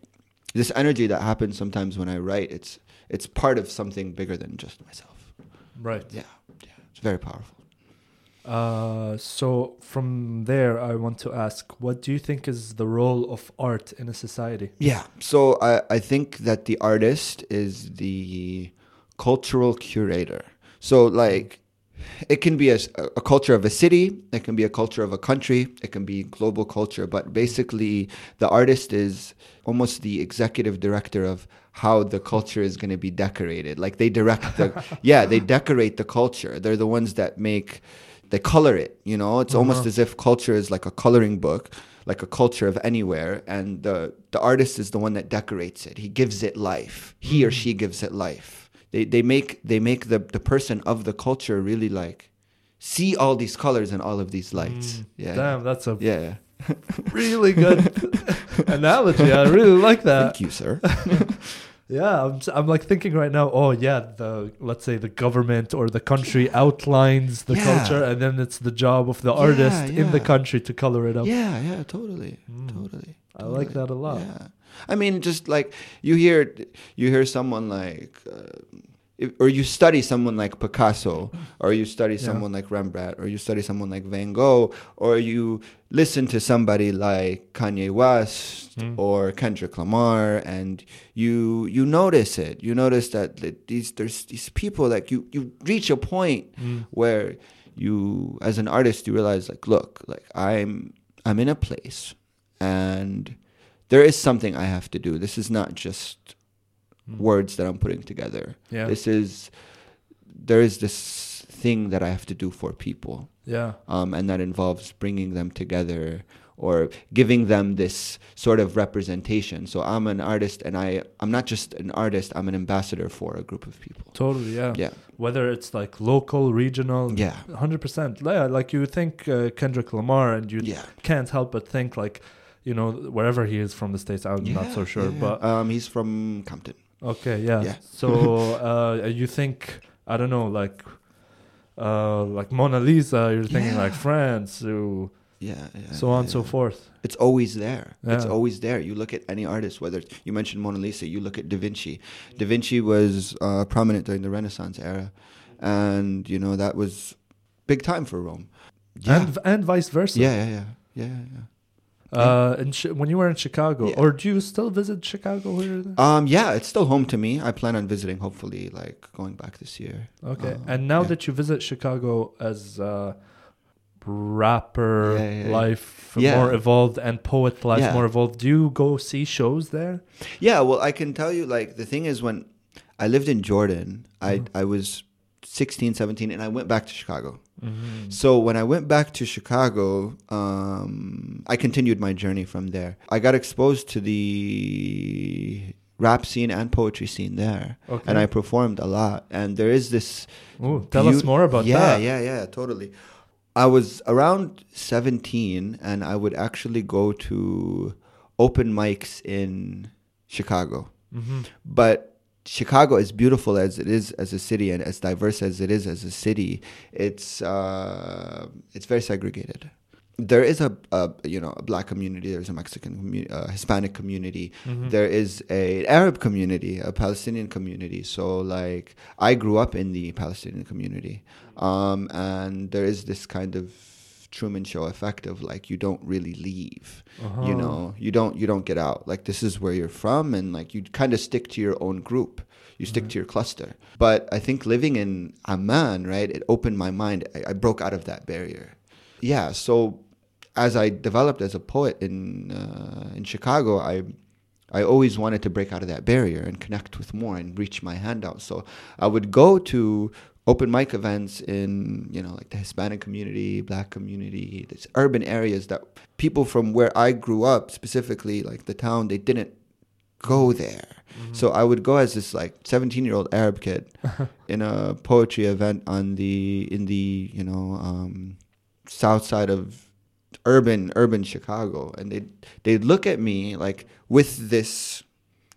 this energy that happens sometimes when i write it's it's part of something bigger than just myself Right. yeah yeah it's very powerful Uh, so from there, I want to ask, what do you think is the role of art in a society? Yeah. So I, I think that the artist is the cultural curator. So like it can be a, a culture of a city, it can be a culture of a country, it can be global culture, but basically the artist is almost the executive director of how the culture is going to be decorated. Like they direct the (laughs) yeah, they decorate the culture. They're the ones that make they color it, you know? It's almost Uh-huh. as if culture is like a coloring book like a culture of anywhere, and the the artist is the one that decorates it. He gives it life. He or she gives it life. They they make they make the the person of the culture really like see all these colors and all of these lights. Yeah. Damn, that's a Yeah. (laughs) really good (laughs) analogy. I really like that. Thank you, sir. (laughs) Yeah, I'm, I'm like thinking right now. Oh yeah, the let's say the government or the country outlines the Yeah. culture, and then it's the job of the artist in the country to color it up. yeah, yeah, totally. Mm. Totally. I like that a lot. I mean, just like you hear, you hear someone like, uh, if, or you study someone like Picasso, or you study Yeah. someone like Rembrandt, or you study someone like Van Gogh, or you listen to somebody like Kanye West Mm. or Kendrick Lamar, and you you notice it. You notice that th- these there's these people like you you reach a point Mm. where you as an artist you realize like look like i'm i'm in a place and there is something i have to do this is not just Mm. words that i'm putting together Yeah. this is there is this thing that i have to do for people Yeah. um, and that involves bringing them together or giving them this sort of representation so i'm an artist and i i'm not just an artist i'm an ambassador for a group of people Totally. Yeah. yeah Whether it's like local, regional. yeah Hundred percent. Yeah. Like you think uh, Kendrick Lamar, and you yeah can't help but think like, you know, wherever he is from the states, I'm not so sure, yeah. but um, he's from Compton. Okay, yeah. Yeah. So (laughs) uh, you think I don't know, like uh, like Mona Lisa, you're thinking like France, so Yeah, yeah so on and so forth. It's always there. It's always there. You look at any artist, whether it's, you mentioned Mona Lisa, you look at Da Vinci. Da Vinci was uh, prominent during the Renaissance era, and you know that was big time for Rome. Yeah, And and vice versa. yeah, yeah, yeah, yeah, yeah. Uh, in Chi- when you were in Chicago, Yeah. or do you still visit Chicago? Here? Um, yeah, it's still home to me. I plan on visiting, hopefully, like going back this year. Okay. Uh, and now yeah. that you visit Chicago as uh, rapper Yeah, yeah, yeah. life Yeah. more evolved and poet life Yeah. more evolved, do you go see shows there? Yeah, well, I can tell you, like, the thing is, when I lived in Jordan, I, Mhm. I was 16, 17, and I went back to Chicago. Mm-hmm. So when I went back to Chicago, um, I continued my journey from there. I got exposed to the rap scene and poetry scene there, Okay. and I performed a lot. And there is this. Ooh, tell us more about yeah, that. Yeah, yeah, yeah, totally. I was around 17, and I would actually go to open mics in Chicago. Mm-hmm. But Chicago, as beautiful as it is as a city and as diverse as it is as a city, it's uh, it's very segregated. There is a, a you know a black community. There's a Mexican community, uh, Hispanic community. Mhm. There is a Arab community, a Palestinian community. So like I grew up in the Palestinian community, um, and there is this kind of Truman Show effect of like you don't really leave Uh-huh. you know you don't you don't get out like this is where you're from and like you kind of stick to your own group you stick Right. to your cluster but i think living in amman right it opened my mind I, I broke out of that barrier yeah so as i developed as a poet in uh, in chicago i I always wanted to break out of that barrier and connect with more and reach my hand out. So I would go to open mic events in, you know, like the Hispanic community, black community, these urban areas that people from where I grew up, specifically like the town, they didn't go there. Mm-hmm. So I would go as this like 17 year old Arab kid (laughs) in a poetry event on the in the you know um, south side of urban urban Chicago, and they they'd look at me like with this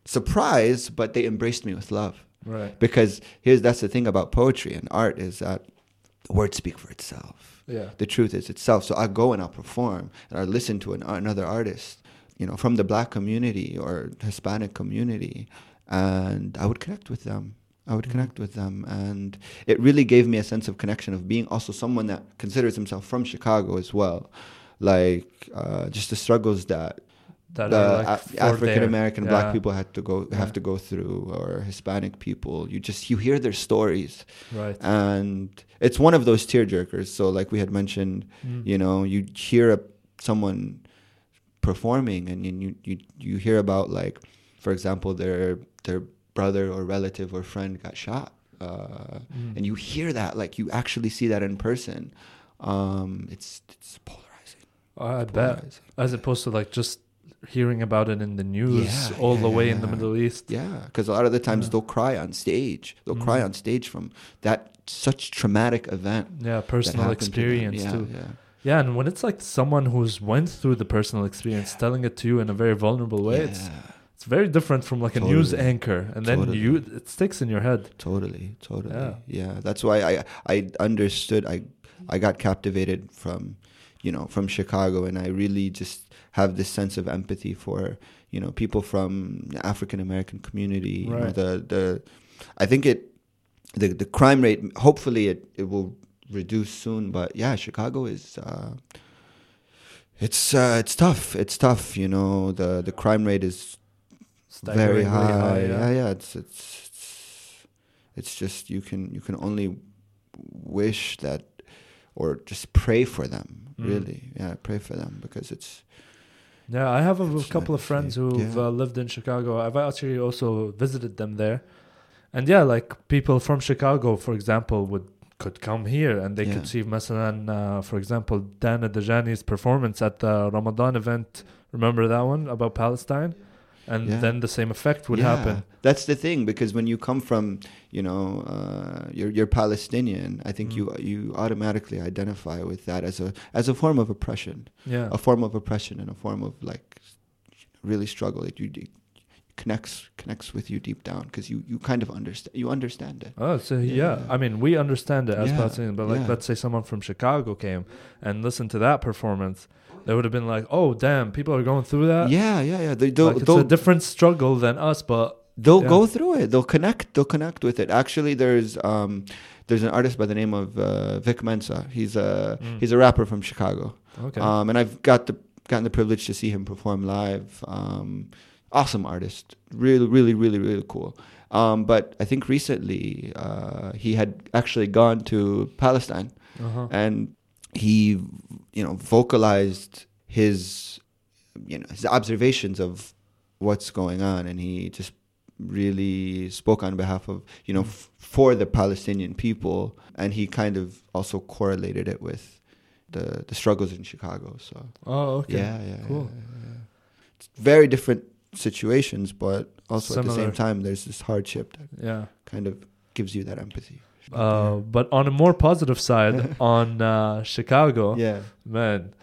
surprise, but they embraced me with love right. because here's that's the thing about poetry and art is that the words speak for itself. Yeah. The truth is itself. So I go and I'll perform and I listen to an, another artist, you know, from the black community or Hispanic community, and I would connect with them. I would connect with them, and it really gave me a sense of connection of being also someone that considers himself from Chicago as well, like uh, just the struggles that That the like Af- African American there. black Yeah. people had to go have Yeah. to go through, or Hispanic people. You just you hear their stories, Right. and it's one of those tearjerkers. So, like we had mentioned, Mm. you know, you hear a, someone performing, and you, you you hear about like, for example, their their brother or relative or friend got shot, uh, Mm. and you hear that, like you actually see that in person. Um, it's it's polarizing. I bet. polarizing. As opposed to like just hearing about it in the news Yeah, all the yeah, way in the. Middle East. Yeah, because a lot of the times Yeah. they'll cry on stage. They'll cry Mhm. on stage from that such traumatic event. Yeah, personal to experience yeah, too. Yeah, and when it's like someone who's went through the personal experience telling it to you in a very vulnerable way, it's it's very different from like a news anchor, and then Totally. you it sticks in your head. totally, totally. Yeah. Yeah. that's why I I understood. I I got captivated from you know from Chicago, and I really just have this sense of empathy for you know people from the African American community. You know, the the I think it the the crime rate. Hopefully, it it will reduce soon. But yeah, Chicago is. Uh, it's uh, it's tough. It's tough. You know the the crime rate is very Staggeringly high. yeah. yeah. yeah, It's it's it's it's just you can you can only wish that or just pray for them. Mm. Really, yeah, pray for them because it's yeah, I have a couple of friends who've yeah. uh, lived in Chicago. I've actually also visited them there, and yeah, like people from Chicago, for example, would could come here and they yeah. could see مثلا uh, for example Dana Dajani's performance at the Ramadan event remember that one about Palestine yeah. And Yeah. then the same effect would Yeah, happen. That's the thing because when you come from you know uh, you're you're Palestinian, I think Mm. you you automatically identify with that as a as a form of oppression, Yeah. a form of oppression and a form of like really struggle. that you connects connects with you deep down because you you kind of understand you understand it. Oh, so yeah. Yeah. I mean, we understand it as Yeah, Palestinians, but like, yeah. let's say someone from Chicago came and listened to that performance, they would have been like, "Oh, damn, people are going through that." yeah, yeah, yeah. They, they'll, like, it's they'll, a different struggle than us, but they'll yeah. go through it. They'll connect. They'll connect with it. Actually, there's um, there's an artist by the name of uh, Vic Mensa. He's a Mm. he's a rapper from Chicago. okay, Um, and I've got the gotten the privilege to see him perform live. Um, awesome artist, really, really, really, really cool. Um, but I think recently uh, he had actually gone to Palestine uh-huh. and he, you know, vocalized his, you know, his observations of what's going on, and he just really spoke on behalf of, you know, mm. f- for the Palestinian people, and he kind of also correlated it with the the struggles in Chicago. So oh, okay, yeah, yeah, cool. yeah, yeah. It's very different situations, but also at the same time, there's this hardship that yeah. kind of gives you that empathy. Uh, but on a more positive side, (laughs) on uh, Chicago, yeah. man,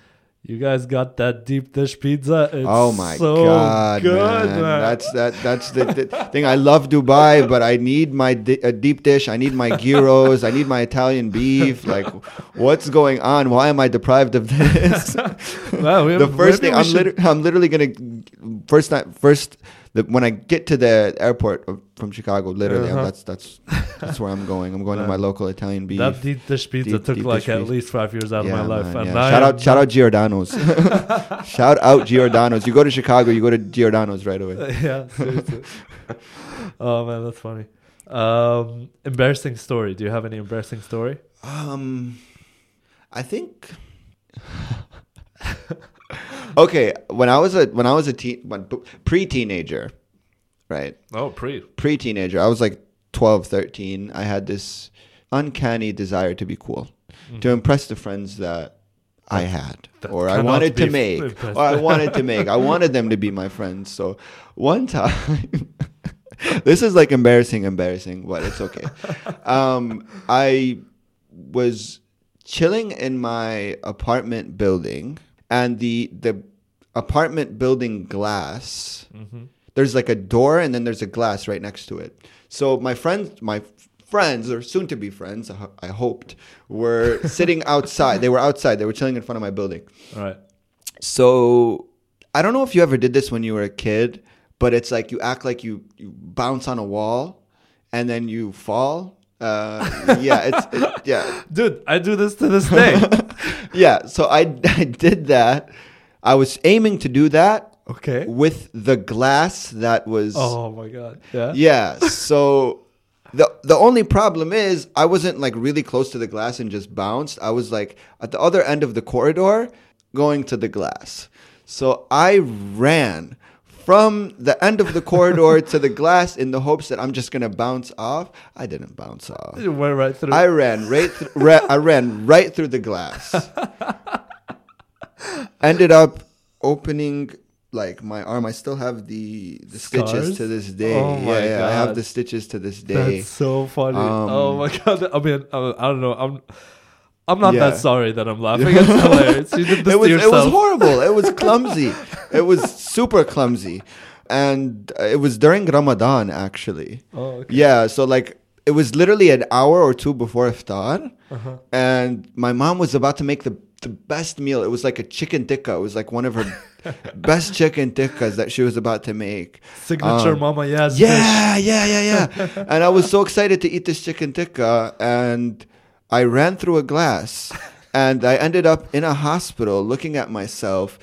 you guys got that deep dish pizza. It's oh my so god, good, man. man. That's that. That's the, the thing. I love Dubai, but I need my di- a deep dish. I need my gyros. I need my Italian beef. Like, what's going on? Why am I deprived of this? (laughs) Wow, we- the first thing I'm, should- liter- I'm literally gonna first time first the, when I get to the airport from Chicago, literally Uh-huh. that's that's that's where I'm going. I'm going to (laughs) my local Italian beef. That deep dish pizza Deep- took deep like at pizza. least five years out Yeah, of my life. man, yeah. now Shout out, shout out Giordano's. (laughs) shout out Giordano's. You go to Chicago, you go to Giordano's right away. (laughs) yeah, seriously. oh man, that's funny. Um, embarrassing story. Do you have any embarrassing story? Um, I think. Okay, when I was a when I was a teen, when pre teenager, right? Oh, pre. Pre teenager, I was like 12, 13. I had this uncanny desire to be cool, to impress the friends that I had, that or I wanted to make, impressed. or I wanted to make. I (laughs) wanted them to be my friends. So one time. (laughs) this is like embarrassing, embarrassing, but it's okay. (laughs) Um, I was chilling in my apartment building, and the the apartment building glass. Mm-hmm. There's like a door, and then there's a glass right next to it. So my friends, my friends, or soon to be friends, I hoped, were (laughs) sitting outside. They were outside. They were chilling in front of my building. All right. So I don't know if you ever did this when you were a kid, but it's like you act like you, you bounce on a wall and then you fall. Uh, yeah, it's it, yeah, (laughs) Dude, I do this to this day. (laughs) yeah. So I I did that. I was aiming to do that okay. with the glass that was Oh my god. Yeah. yeah. So the the only problem is I wasn't like really close to the glass and just bounced. I was like at the other end of the corridor going to the glass. So I ran from the end of the corridor to the glass in the hopes that I'm just gonna bounce off. I didn't bounce off. You went right through. I ran right. Th- ra- I ran right through the glass. (laughs) ended up opening like my arm. I still have the the stitches to this day. Oh my yeah, yeah, I have the stitches to this day. That's so funny. Um, oh my god! I mean, I, I don't know. I'm, I'm not Yeah. that sorry that I'm laughing. (laughs) It's hilarious. You did this it was to it was horrible. It was (laughs) clumsy. it was super clumsy, and uh, it was during Ramadan actually. oh, okay. Yeah, so like it was literally an hour or two before iftar, Uh-huh. and my mom was about to make the the best meal. It was like a chicken tikka. It was like one of her (laughs) best chicken tikkas that she was about to make. Signature Um, Mama Yes. dish. Yeah, yeah, yeah, yeah. and I was so excited to eat this chicken tikka, and I ran through a glass, (laughs) and I ended up in a hospital looking at myself.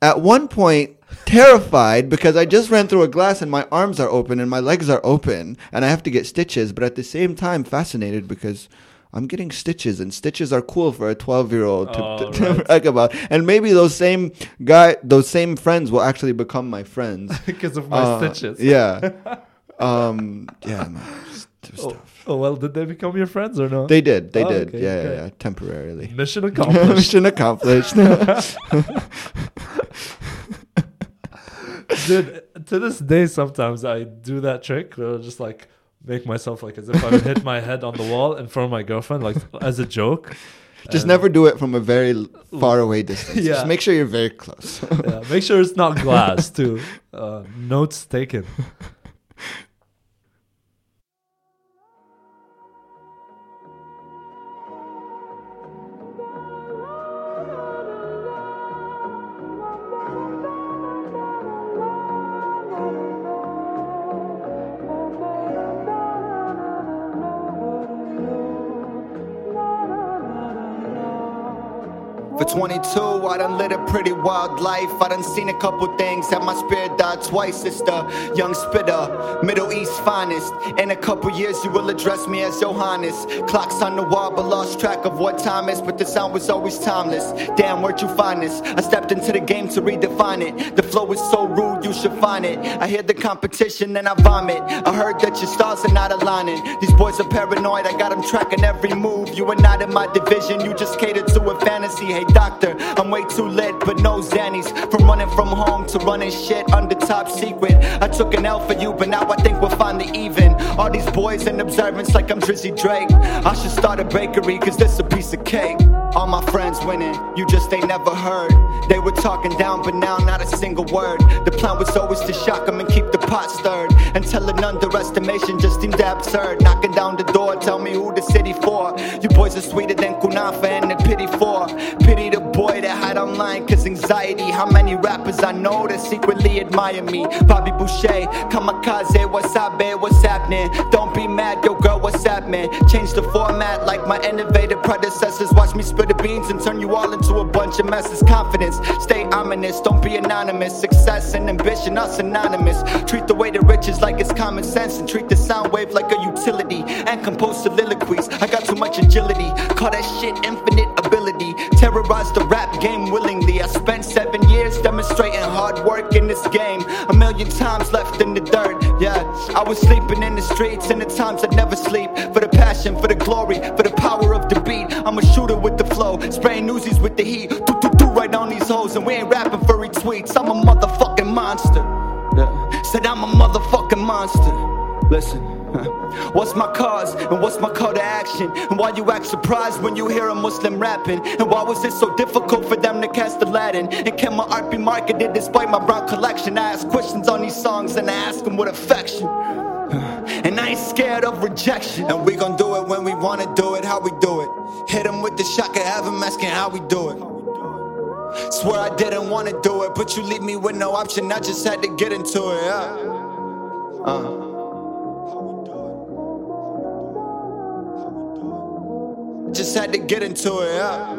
At one point, terrified because I just ran through a glass and my arms are open and my legs are open, and I have to get stitches. But at the same time, fascinated because. I'm getting stitches, and stitches are cool for a 12 year old to, Oh, to, right. brag about. And maybe those same guy, those same friends will actually become my friends. (laughs) because of my Uh, stitches. Yeah. (laughs) Um. Yeah. Man. Oh, tough. Oh, well, did they become your friends or no? They did. They Oh, did. okay, yeah, okay. yeah. Yeah. Temporarily. Mission (laughs) accomplished. Mission accomplished. (laughs) Dude, to this day, sometimes I do that trick where I'll just like make myself like as if I would hit my head on the wall in front of my girlfriend, like as a joke. Just And, never do it from a very far away distance. (laughs) Yeah. Just make sure you're very close. Yeah, make sure it's not glass too. Uh, notes taken. For 22, I done lived a pretty wild life. I done seen a couple things, had my spirit die twice. It's the young spitter, Middle East finest. In a couple years, you will address me as highness. Clocks on the wall, but lost track of what time is. But the sound was always timeless. Damn, where'd you find this? I stepped into the game to redefine it. The flow is so rude, you should find it. I hear the competition and I vomit. I heard that your stars are not aligning. These boys are paranoid, I got them tracking every move. You are not in my division, you just cater to a fantasy. Hey, doctor, I'm way too lit, but no Xannies. From running from home to running shit under top secret. I took an L for you, but now I think we're finally even. All these boys in observance like I'm Drizzy Drake. I should start a bakery, cause this a piece of cake. All my friends winning, you just ain't never heard. They were talking down, but now not a single word. The plan was always to shock them and keep the pot stirred. Until an underestimation just seemed absurd. Knocking down the door, tell me who the city for. You boys are sweeter than kunafa and the pity for. Pity the boy that hide online, cause anxiety. How many rappers I know that secretly admire me? Bobby Boucher, kamikaze, wasabi, what's happening? Don't be mad, yo girl, what's happening? Change the format like my innovative predecessors. Watch me spill the beans and turn you all into a bunch of messes. Confidence, stay ominous, don't be anonymous. Success and ambition are synonymous. Treat the way to riches like it's common sense and treat the sound wave like a utility. And compose soliloquies. I got too much agility. Call that shit infinite ability. Terrorize the rap game willingly. I spent seven years demonstrating hard work in this game. A million times left in the dirt. Yeah, I was sleeping in the streets in the times I'd never sleep. For the passion, for the glory, for the power of the beat. I'm a shooter with the flow, spraying Uzis with the heat. Hoes, and we ain't rapping for retweets. I'm a motherfucking monster. Yeah. Said I'm a motherfucking monster. Listen. What's my cause and what's my call to action? And why you act surprised when you hear a Muslim rapping? And why was it so difficult for them to cast Aladdin? And can my art be marketed despite my brown collection? I ask questions on these songs and I ask them with affection. And I ain't scared of rejection. And we gon' do it when we wanna do it, how we do it. Hit 'em with the shock of have 'em asking how we do it. Swear I didn't wanna do it, but you leave me with no option. I just had to get into it, yeah. Uh. Just had to get into it, yeah.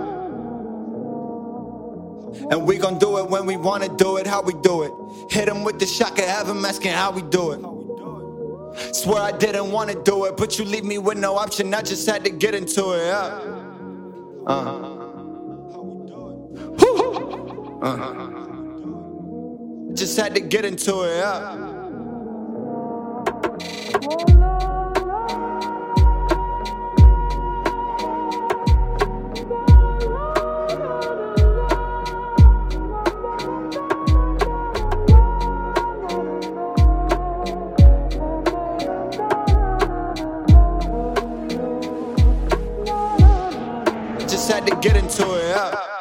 And we gon' do it when we wanna do it, how we do it. Hit 'em with the shock of have 'em asking how we do it. Swear I didn't wanna do it, but you leave me with no option. I just had to get into it, yeah. Uh. Just had to get into it, yeah. just had to get into it. Yeah.